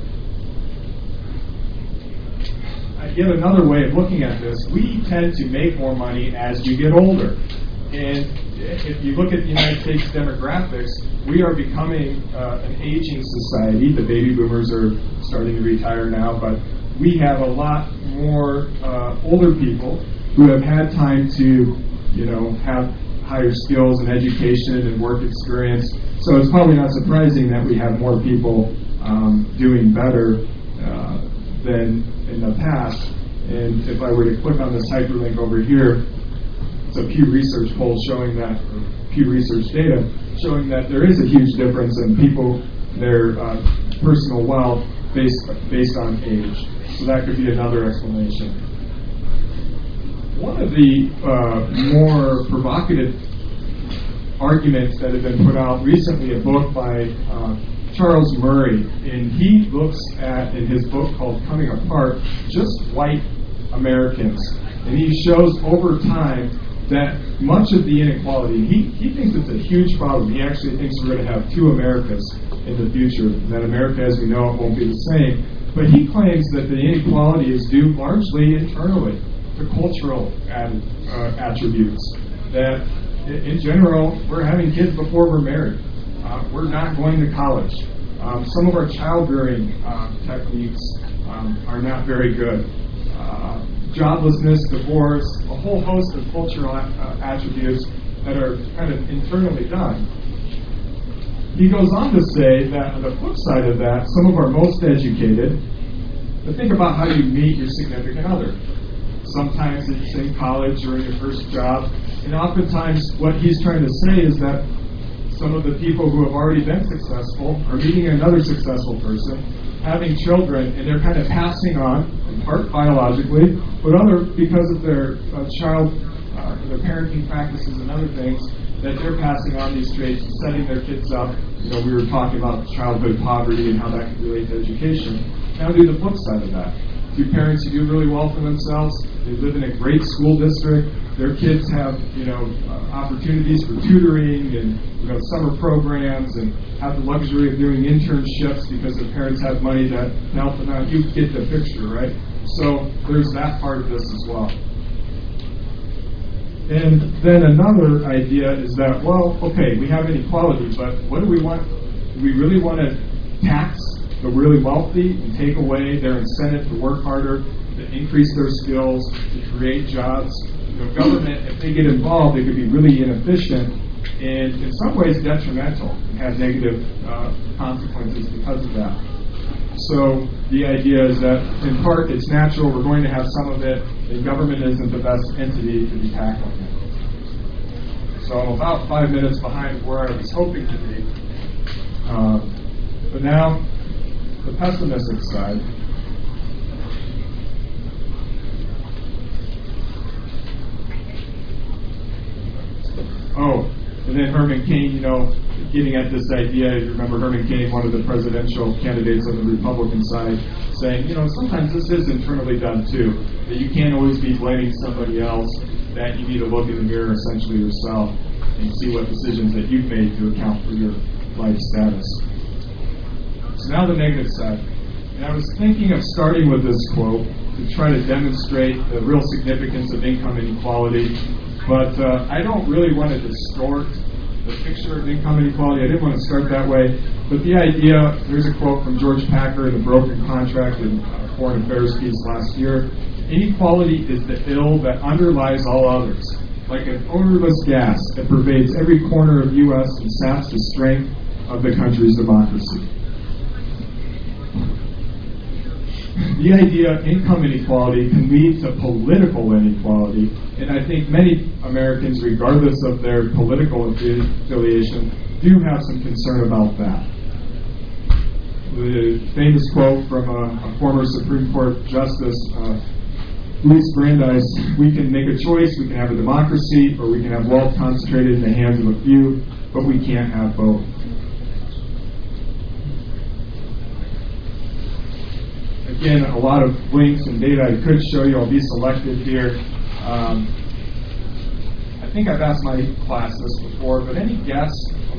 Yet another way of looking at this, we tend to make more money as you get older. And if you look at the United States demographics, we are becoming uh, an aging society. The baby boomers are starting to retire now, but we have a lot more uh, older people who have had time to, you know, have higher skills and education and work experience. So it's probably not surprising that we have more people um, doing better uh, than in the past. And if I were to click on this hyperlink over here, it's a Pew Research poll showing that Pew Research data showing that there is a huge difference in people, their uh, personal wealth based, based on age. So that could be another explanation. One of the uh, more provocative arguments that have been put out recently, a book by uh, Charles Murray, and he looks at, in his book called Coming Apart, just white Americans. And he shows over time that much of the inequality, he, he thinks it's a huge problem. He actually thinks we're going to have two Americas in the future, that America as we know it won't be the same. But he claims that the inequality is due largely internally to cultural ad, uh, attributes. That in general, we're having kids before we're married. Uh, we're not going to college. Um, some of our childbearing uh, techniques um, are not very good. Uh, joblessness, divorce, a whole host of cultural uh, attributes that are kind of internally done. He goes on to say that on the flip side of that, some of our most educated, but think about how you meet your significant other. Sometimes it's in college or in your first job, and oftentimes what he's trying to say is that some of the people who have already been successful are meeting another successful person, having children, and they're kind of passing on, in part biologically, but other because of their uh, child, uh, their parenting practices and other things, that they're passing on these traits and setting their kids up. You know, we were talking about childhood poverty and how that can relate to education. Now do the flip side of that. Two parents who do really well for themselves, they live in a great school district, their kids have, you know, uh, opportunities for tutoring and, you know, summer programs and have the luxury of doing internships because their parents have money to help them out. You get the picture, right? So there's that part of this as well. And then another idea is that, well, okay, we have inequality, but what do we want? Do we really want to tax the really wealthy and take away their incentive to work harder, to increase their skills, to create jobs? Government, if they get involved, they could be really inefficient and in some ways detrimental and have negative uh, consequences because of that. So the idea is that in part it's natural, we're going to have some of it, and government isn't the best entity to be tackling it. So I'm about five minutes behind where I was hoping to be. Uh, but now, the pessimistic side. Oh, and then Herman Cain, you know, getting at this idea, if you remember Herman Cain, one of the presidential candidates on the Republican side, saying, you know, sometimes this is internally done too, that you can't always be blaming somebody else, that you need to look in the mirror essentially yourself and see what decisions that you've made to account for your life status. So now the negative side. And I was thinking of starting with this quote to try to demonstrate the real significance of income inequality but uh, I don't really want to distort the picture of income inequality. I didn't want to start that way. But the idea there's a quote from George Packer in The Broken Contract in uh, Foreign Affairs piece last year. Inequality is the ill that underlies all others. Like an odorless gas that pervades every corner of U.S. and saps the strength of the country's democracy. the idea of income inequality can lead to political inequality, and I think many Americans, regardless of their political affiliation, do have some concern about that. The famous quote from a, a former Supreme Court Justice, uh, Louis Brandeis, we can make a choice, we can have a democracy, or we can have wealth concentrated in the hands of a few, but we can't have both. again, a lot of links and data I could show you. I'll be selective here. Um, I think I've asked my class this before, but any guess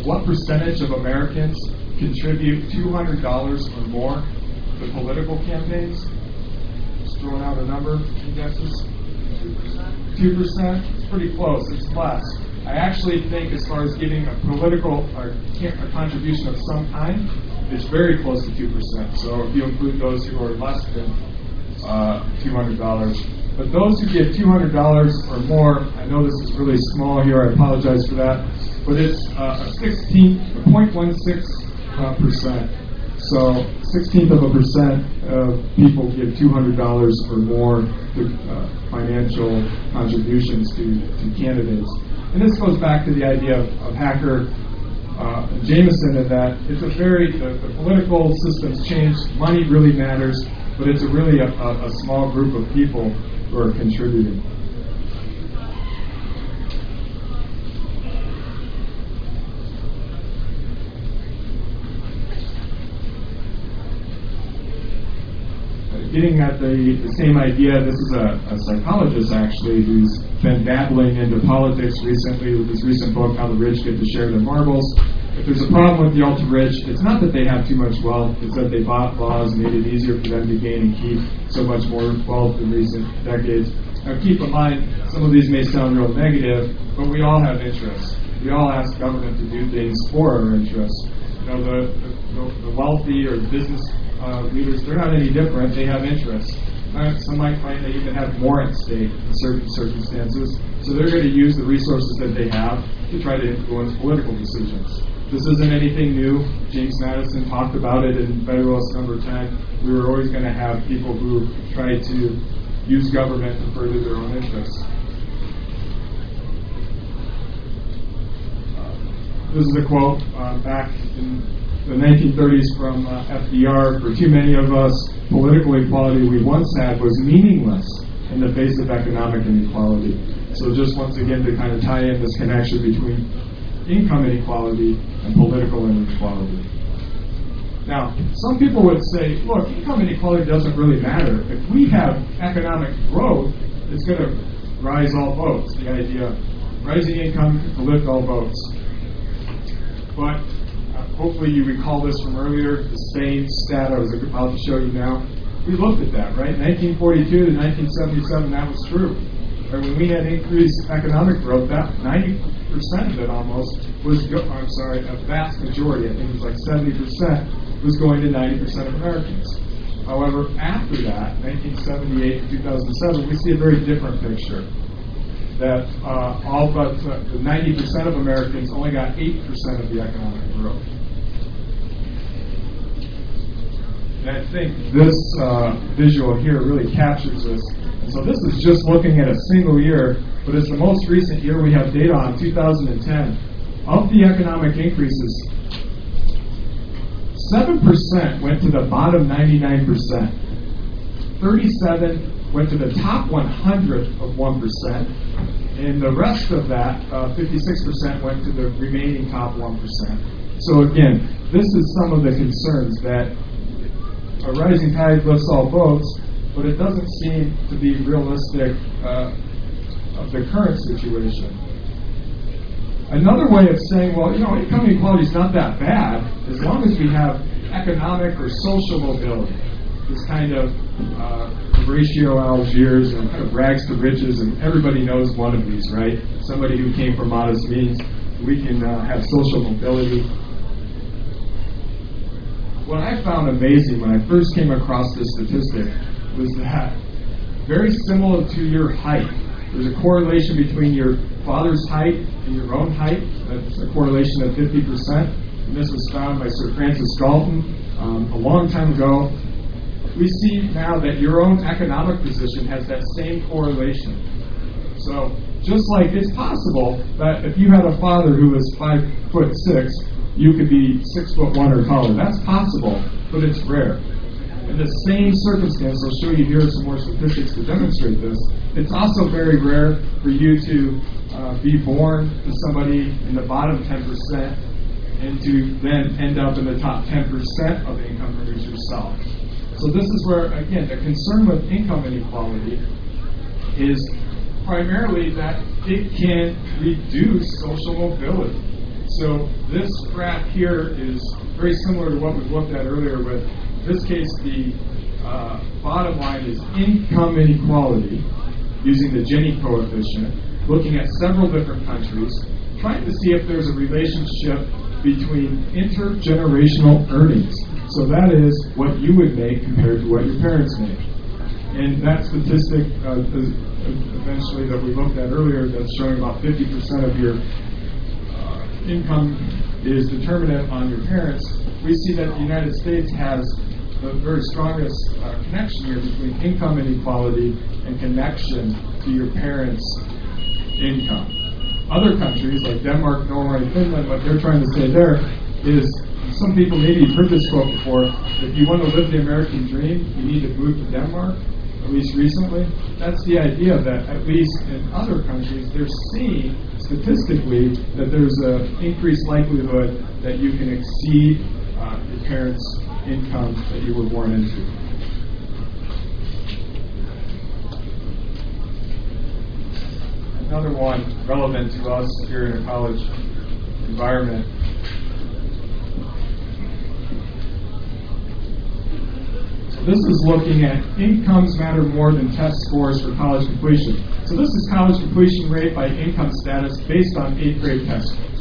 what percentage of Americans contribute $200 or more to political campaigns? Just throwing out a number. Any guesses? 2%. 2%? It's pretty close. It's less. I actually think, as far as giving a political or a contribution of some kind, it's very close to 2%. So if you include those who are less than uh, $200. But those who give $200 or more, I know this is really small here, I apologize for that, but it's uh, a 16, 0.16 uh, percent. So 16th of a percent of people give $200 or more to uh, financial contributions to, to candidates. And this goes back to the idea of, of Hacker uh, Jameson in that it's a very, the, the, political systems change, money really matters, but it's really a, a, a small group of people who are contributing. getting at the, the same idea, this is a, a, psychologist actually who's been dabbling into politics recently with his recent book, How the Rich Get to Share Their Marbles. If there's a problem with the ultra rich, it's not that they have too much wealth, it's that they bought laws made it easier for them to gain and keep so much more wealth in recent decades. Now, keep in mind, some of these may sound real negative, but we all have interests. We all ask government to do things for our interests. You know, the, the, the wealthy or business uh, leaders, they're not any different. They have interests. Uh, some might find they even have more at stake in certain circumstances. So they're going to use the resources that they have to try to influence political decisions. This isn't anything new. James Madison talked about it in Federalist Number 10. We were always going to have people who try to use government to further their own interests. Uh, this is a quote uh, back in the 1930s from uh, FDR, for too many of us, political equality we once had was meaningless in the face of economic inequality. So, just once again, to kind of tie in this connection between income inequality and political inequality. Now, some people would say, look, income inequality doesn't really matter. If we have economic growth, it's going to rise all boats. The idea of rising income to lift all boats. But uh, hopefully you recall this from earlier, the same stat I was about to show you now. We looked at that, right? 1942 to 1977, that was true. When we had increased economic growth, that 90% of it almost was, go- I'm sorry, a vast majority, I think it was like 70%, was going to 90% of Americans. However, after that, 1978 to 2007, we see a very different picture. That uh, all but uh, 90% of Americans only got 8% of the economic growth. And I think this uh, visual here really captures this. And so this is just looking at a single year, but it's the most recent year we have data on, 2010. Of the economic increases, 7% went to the bottom 99%. 37 went to the top 100 of 1%, and the rest of that, uh, 56%, went to the remaining top 1%. So again, this is some of the concerns that a rising tide lifts all boats, but it doesn't seem to be realistic uh, of the current situation. Another way of saying, well, you know, income inequality is not that bad as long as we have economic or social mobility. This kind of uh, Algiers and kind of rags to riches, and everybody knows one of these, right? Somebody who came from modest means. We can uh, have social mobility what I found amazing when I first came across this statistic was that very similar to your height, there's a correlation between your father's height and your own height. That's a correlation of 50%. And this was found by Sir Francis Galton um, a long time ago. We see now that your own economic position has that same correlation. So, just like it's possible that if you had a father who was five foot six you could be six foot one or taller. That's possible, but it's rare. In the same circumstance, I'll show you here some more statistics to demonstrate this. It's also very rare for you to uh, be born to somebody in the bottom 10% and to then end up in the top 10% of income earners yourself. So this is where, again, the concern with income inequality is primarily that it can reduce social mobility. So this graph here is very similar to what we looked at earlier with, in this case, the uh, bottom line is income inequality using the Gini coefficient, looking at several different countries, trying to see if there's a relationship between intergenerational earnings. So that is what you would make compared to what your parents make. And that statistic, uh, eventually that we looked at earlier, that's showing about 50% of your income is determinant on your parents, we see that the United States has the very strongest uh, connection here between income inequality and connection to your parents' income. other countries like Denmark, Norway, Finland, what they're trying to say there is some people maybe have heard this quote before. If you want to live the American dream, you need to move to Denmark, at least recently. That's the idea that, at least in other countries, they're seeing statistically that there's an increased likelihood that you can exceed uh, your parents' income that you were born into. Another one relevant to us here in a college environment So This is looking at incomes matter more than test scores for college completion. So this is college completion rate by income status based on eighth grade test scores.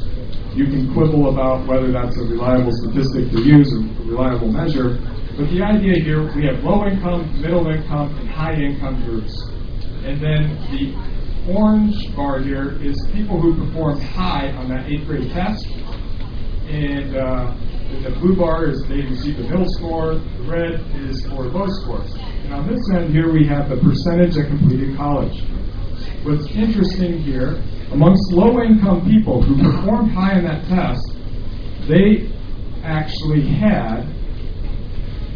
You can quibble about whether that's a reliable statistic to use or a reliable measure, but the idea here we have low income, middle income, and high income groups. And then the orange bar here is people who performed high on that eighth grade test. And uh, the blue bar is they received a middle score. The red is for low scores. And on this end here, we have the percentage that completed college. What's interesting here, amongst low-income people who performed high on that test, they actually had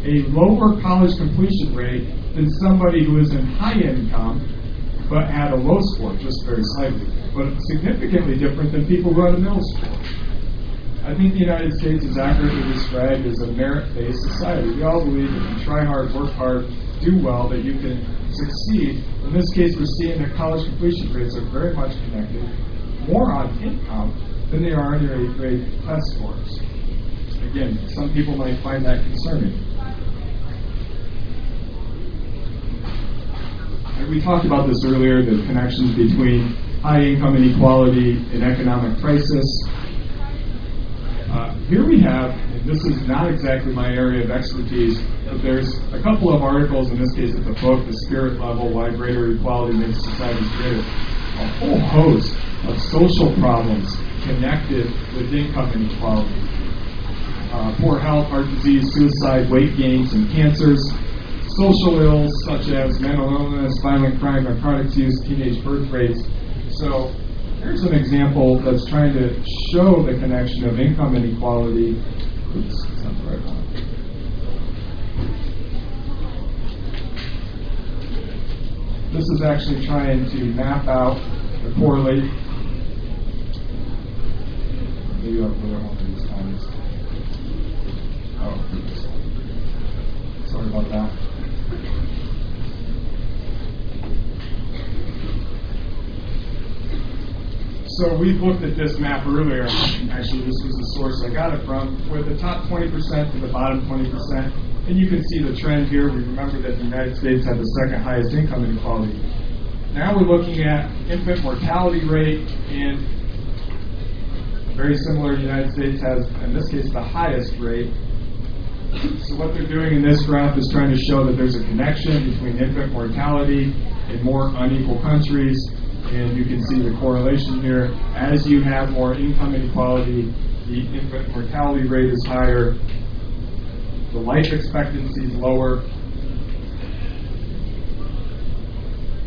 a lower college completion rate than somebody who is in high income but had a low score, just very slightly, but significantly different than people who had a middle score. I think the United States is accurately described as a merit-based society. We all believe that if you try hard, work hard, do well, that you can succeed. In this case, we're seeing that college completion rates are very much connected more on income than they are on your eighth grade test scores. Again, some people might find that concerning. we talked about this earlier, the connections between high income inequality and economic crisis. Uh, here we have, and this is not exactly my area of expertise, there's a couple of articles, in this case at the book, The Spirit Level, Why Greater Equality Makes Societies Greater. A whole host of social problems connected with income inequality. Uh, poor health, heart disease, suicide, weight gains, and cancers. Social ills such as mental illness, violent crime, narcotics use, teenage birth rates. So Here's an example that's trying to show the connection of income inequality. Oops, that's not the right one. This is actually trying to map out the correlate. Maybe I'll put it of these times. Oh, sorry about that. So we've looked at this map earlier. Actually, this was the source I got it from, with the top 20% to the bottom 20%. And you can see the trend here. We remember that the United States had the second highest income inequality. Now we're looking at infant mortality rate, and very similar, the United States has, in this case, the highest rate. So what they're doing in this graph is trying to show that there's a connection between infant mortality in more unequal countries and you can see the correlation here. As you have more income inequality, the infant mortality rate is higher, the life expectancy is lower.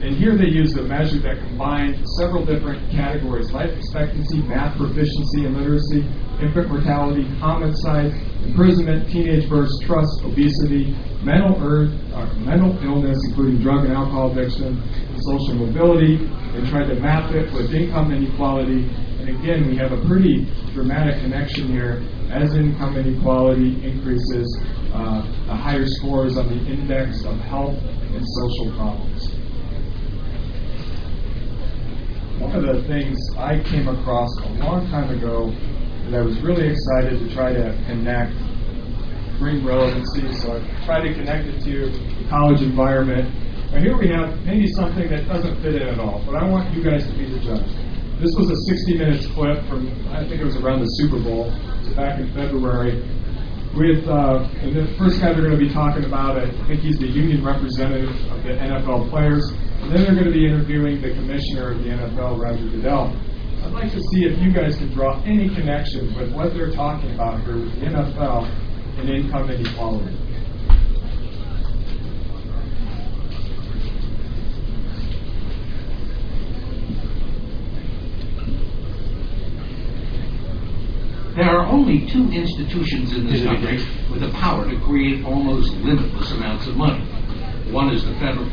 And here they use a measure that combined several different categories life expectancy, math proficiency and literacy, infant mortality, homicide, imprisonment, teenage births, trust, obesity, mental, er- uh, mental illness, including drug and alcohol addiction, social mobility, and tried to map it with income inequality. Again, we have a pretty dramatic connection here. As income inequality increases, uh, the higher scores on the index of health and social problems. One of the things I came across a long time ago that I was really excited to try to connect, bring relevancy, so I tried to connect it to the college environment And here we have maybe something that doesn't fit in at all, but I want you guys to be the judge. This was a 60 minutes clip from, I think it was around the Super Bowl, back in February, with, uh, and the first guy they're going to be talking about, I think he's the union representative of the NFL players, and then they're going to be interviewing the commissioner of the NFL, Roger Goodell. I'd like to see if you guys can draw any connection with what they're talking about here with the NFL and income inequality. Only two institutions in this country with the power to create almost limitless amounts of money. One is the federal.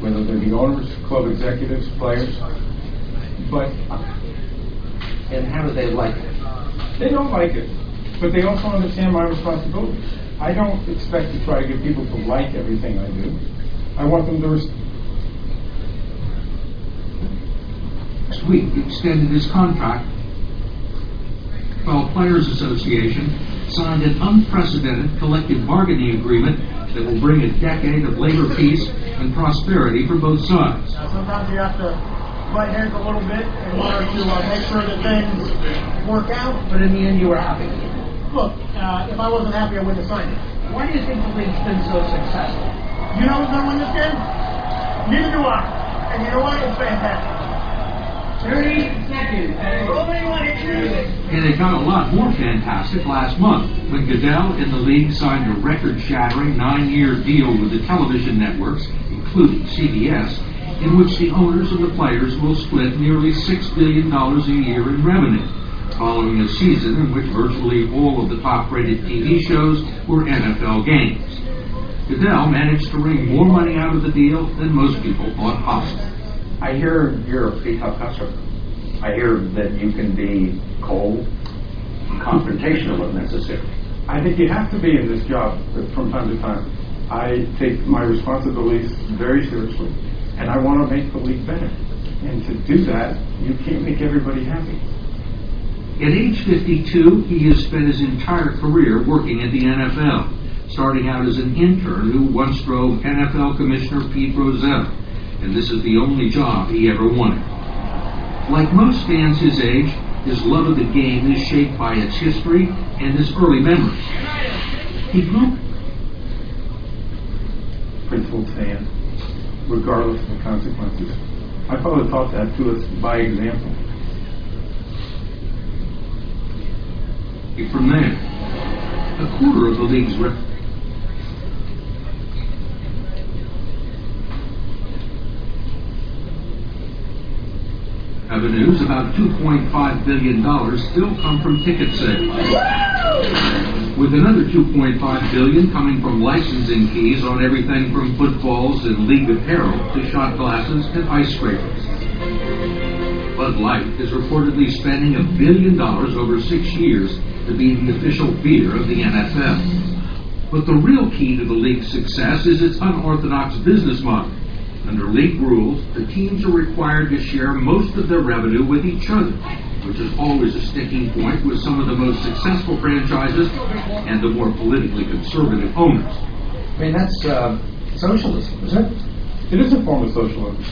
Whether they're the owners, club executives, players, but And how do they like it? they don't like it. But they also understand my responsibility. I don't expect to try to get people to like everything I do. I want them to. Res- Next week extended his contract while Players Association signed an unprecedented collective bargaining agreement that will bring a decade of labor peace and prosperity for both sides. Sometimes you have to butt heads a little bit in order to uh, make sure that things work out. But in the end, you were happy. Look, uh, if I wasn't happy, I wouldn't have signed it. Why do you think the league's been so successful? You know who's going to win this game? Neither do I. And you know what? It's fantastic. 30 seconds. And it got a lot more fantastic last month when Goodell and the league signed a record shattering nine year deal with the television networks, including CBS, in which the owners and the players will split nearly $6 billion a year in revenue, following a season in which virtually all of the top rated TV shows were NFL games. Goodell managed to wring more money out of the deal than most people thought possible. I hear you're a pretty tough customer. I hear that you can be cold, confrontational if necessary. I think you have to be in this job from time to time. I take my responsibilities very seriously, and I want to make the league better. And to do that, you can't make everybody happy. At age 52, he has spent his entire career working at the NFL, starting out as an intern who once drove NFL Commissioner Pete Rozelle, and this is the only job he ever wanted. Like most fans his age, his love of the game is shaped by its history and his early memories. He grew Principled fan, regardless of the consequences. My father taught that to us by example. from there. A quarter of the league's re- revenues, about $2.5 billion, still come from ticket sales. With another 2.5 billion coming from licensing fees on everything from footballs and league apparel to shot glasses and ice scrapers. Bud Light is reportedly spending a billion dollars over six years to be the official beer of the NFL. But the real key to the league's success is its unorthodox business model. Under league rules, the teams are required to share most of their revenue with each other, which is always a sticking point with some of the most successful franchises and the more politically conservative owners. I mean, that's uh, socialism, isn't it? It is a form of socialism,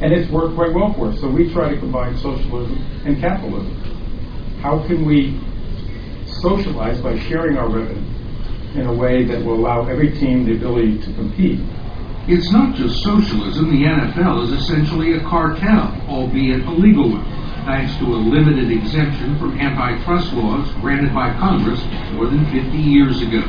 and it's worked quite well for us. So we try to combine socialism and capitalism. How can we socialize by sharing our revenue in a way that will allow every team the ability to compete? It's not just socialism. The NFL is essentially a cartel, albeit a legal one, thanks to a limited exemption from antitrust laws granted by Congress more than 50 years ago.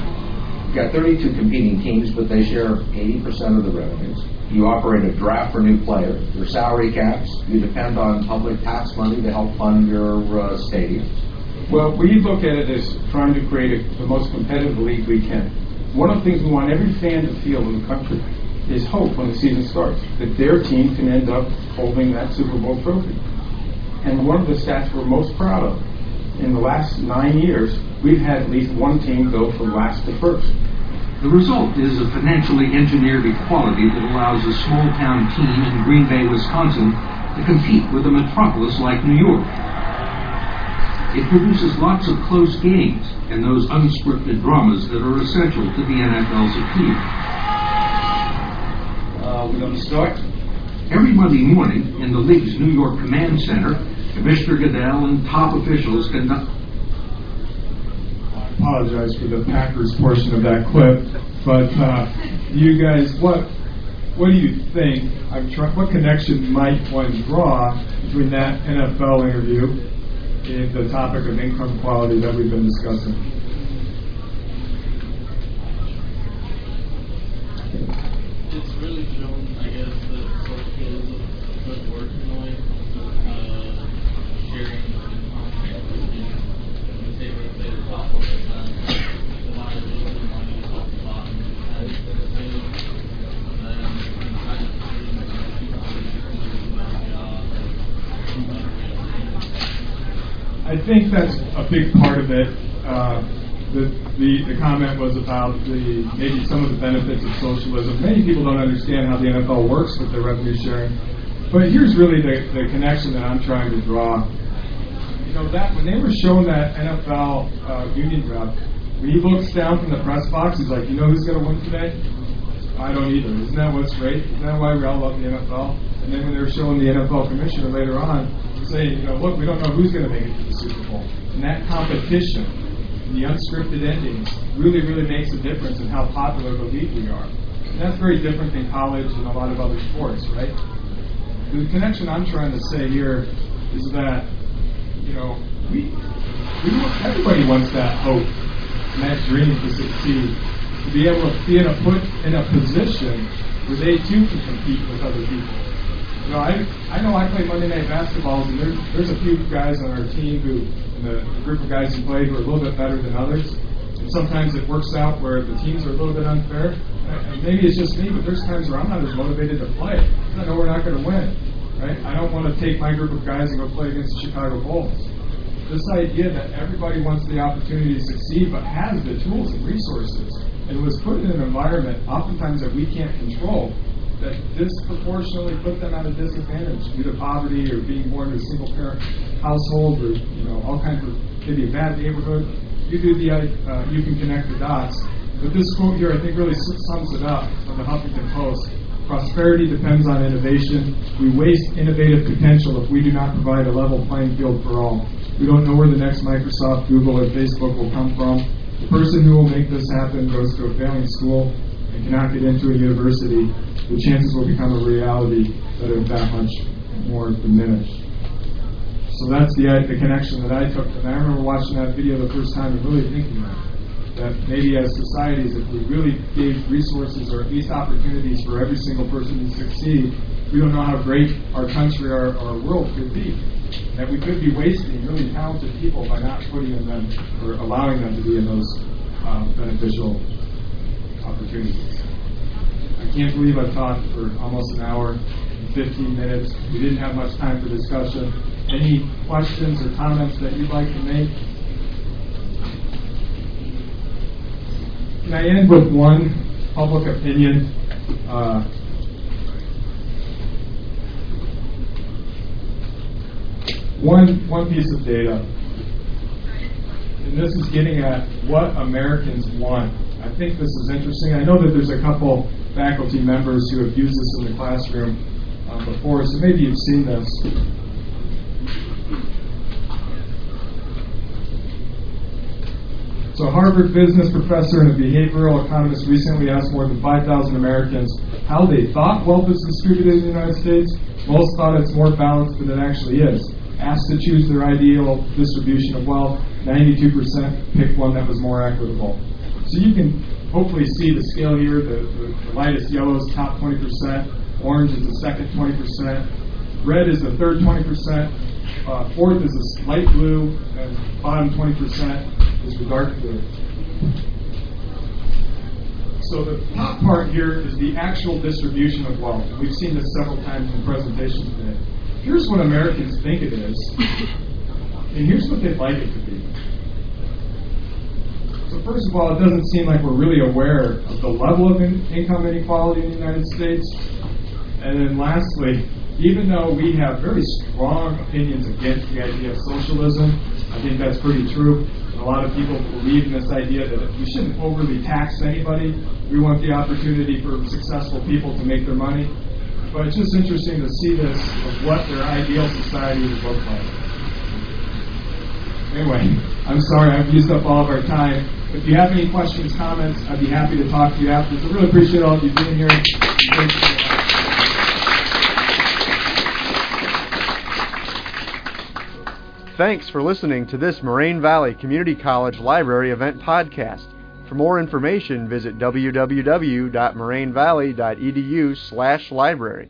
You've got 32 competing teams, but they share 80% of the revenues. You operate a draft for new players. Your salary caps. You depend on public tax money to help fund your uh, stadiums. Well, we look at it as trying to create a, the most competitive league we can. One of the things we want every fan to feel in the country is hope when the season starts that their team can end up holding that Super Bowl trophy. And one of the stats we're most proud of in the last nine years, we've had at least one team go from last to first. The result is a financially engineered equality that allows a small town team in Green Bay, Wisconsin to compete with a metropolis like New York. It produces lots of close games and those unscripted dramas that are essential to the NFL's appeal. Uh, we're going to start. Every Monday morning in the league's New York Command Center, Commissioner Goodell and top officials conduct. I apologize for the Packers portion of that clip, but uh, you guys, what what do you think? I'm trying. What connection might one draw between that NFL interview and the topic of income quality that we've been discussing? I think that's a big part of it. Uh, the, the, the, comment was about the maybe some of the benefits of socialism. Many people don't understand how the NFL works with the revenue sharing. But here's really the, the connection that I'm trying to draw. You know that when they were showing that NFL uh, union rep, when he looks down from the press box, he's like, you know who's going to win today? I don't either. Isn't that what's great? Isn't that why we all love the NFL? And then when they were showing the NFL commissioner later on, saying, you know, look, we don't know who's going to make it to the Super Bowl. And that competition, the unscripted endings, really, really makes a difference in how popular the league we are. And that's very different than college and a lot of other sports, right? The connection I'm trying to say here is that, you know, we, we everybody wants that hope and that dream to succeed, to be able to be in a put in a position where they too can compete with other people. You know, I I know I play Monday night basketballs, and there's there's a few guys on our team who, and the, the group of guys who play, who are a little bit better than others. And sometimes it works out where the teams are a little bit unfair. And maybe it's just me, but there's times where I'm not as motivated to play. I know we're not going to win, right? I don't want to take my group of guys and go play against the Chicago Bulls. This idea that everybody wants the opportunity to succeed, but has the tools and resources, and was put in an environment oftentimes that we can't control, that disproportionately put them at a disadvantage due to poverty or being born in a single parent household or you know all kinds of maybe a bad neighborhood. You do the uh, you can connect the dots. But this quote here, I think, really sums it up from the Huffington Post. Prosperity depends on innovation. We waste innovative potential if we do not provide a level playing field for all. We don't know where the next Microsoft, Google, or Facebook will come from. The person who will make this happen goes to a failing school and cannot get into a university the chances will become a reality that are that much more diminished. So that's the, the connection that I took. And I remember watching that video the first time and really thinking that. That maybe as societies, if we really gave resources or at least opportunities for every single person to succeed, we don't know how great our country, or our world could be. That we could be wasting really talented people by not putting them or allowing them to be in those um, beneficial opportunities. I can't believe I've talked for almost an hour and 15 minutes. We didn't have much time for discussion. Any questions or comments that you'd like to make? Can I end with one public opinion? Uh, one, one piece of data, and this is getting at what Americans want. I think this is interesting. I know that there's a couple faculty members who have used this in the classroom uh, before, so maybe you've seen this. So, a Harvard business professor and a behavioral economist recently asked more than 5,000 Americans how they thought wealth is distributed in the United States. Most thought it's more balanced than it actually is. Asked to choose their ideal distribution of wealth, 92% picked one that was more equitable. So you can hopefully see the scale here. The, the, the lightest yellow is top 20%, orange is the second 20%, red is the third 20%, uh, fourth is the light blue, and bottom 20% is the dark blue. So the top part here is the actual distribution of wealth. We've seen this several times in presentations today. Here's what Americans think it is, and here's what they'd like it to be. So first of all, it doesn't seem like we're really aware of the level of in- income inequality in the United States. And then lastly, even though we have very strong opinions against the idea of socialism, I think that's pretty true. A lot of people believe in this idea that we shouldn't overly tax anybody. We want the opportunity for successful people to make their money. But it's just interesting to see this of what their ideal society would look like. Anyway, I'm sorry I've used up all of our time. If you have any questions, comments, I'd be happy to talk to you afterwards. I really appreciate all of you being here. Thanks for listening to this Moraine Valley Community College Library event podcast. For more information, visit www.morainevalley.edu/library.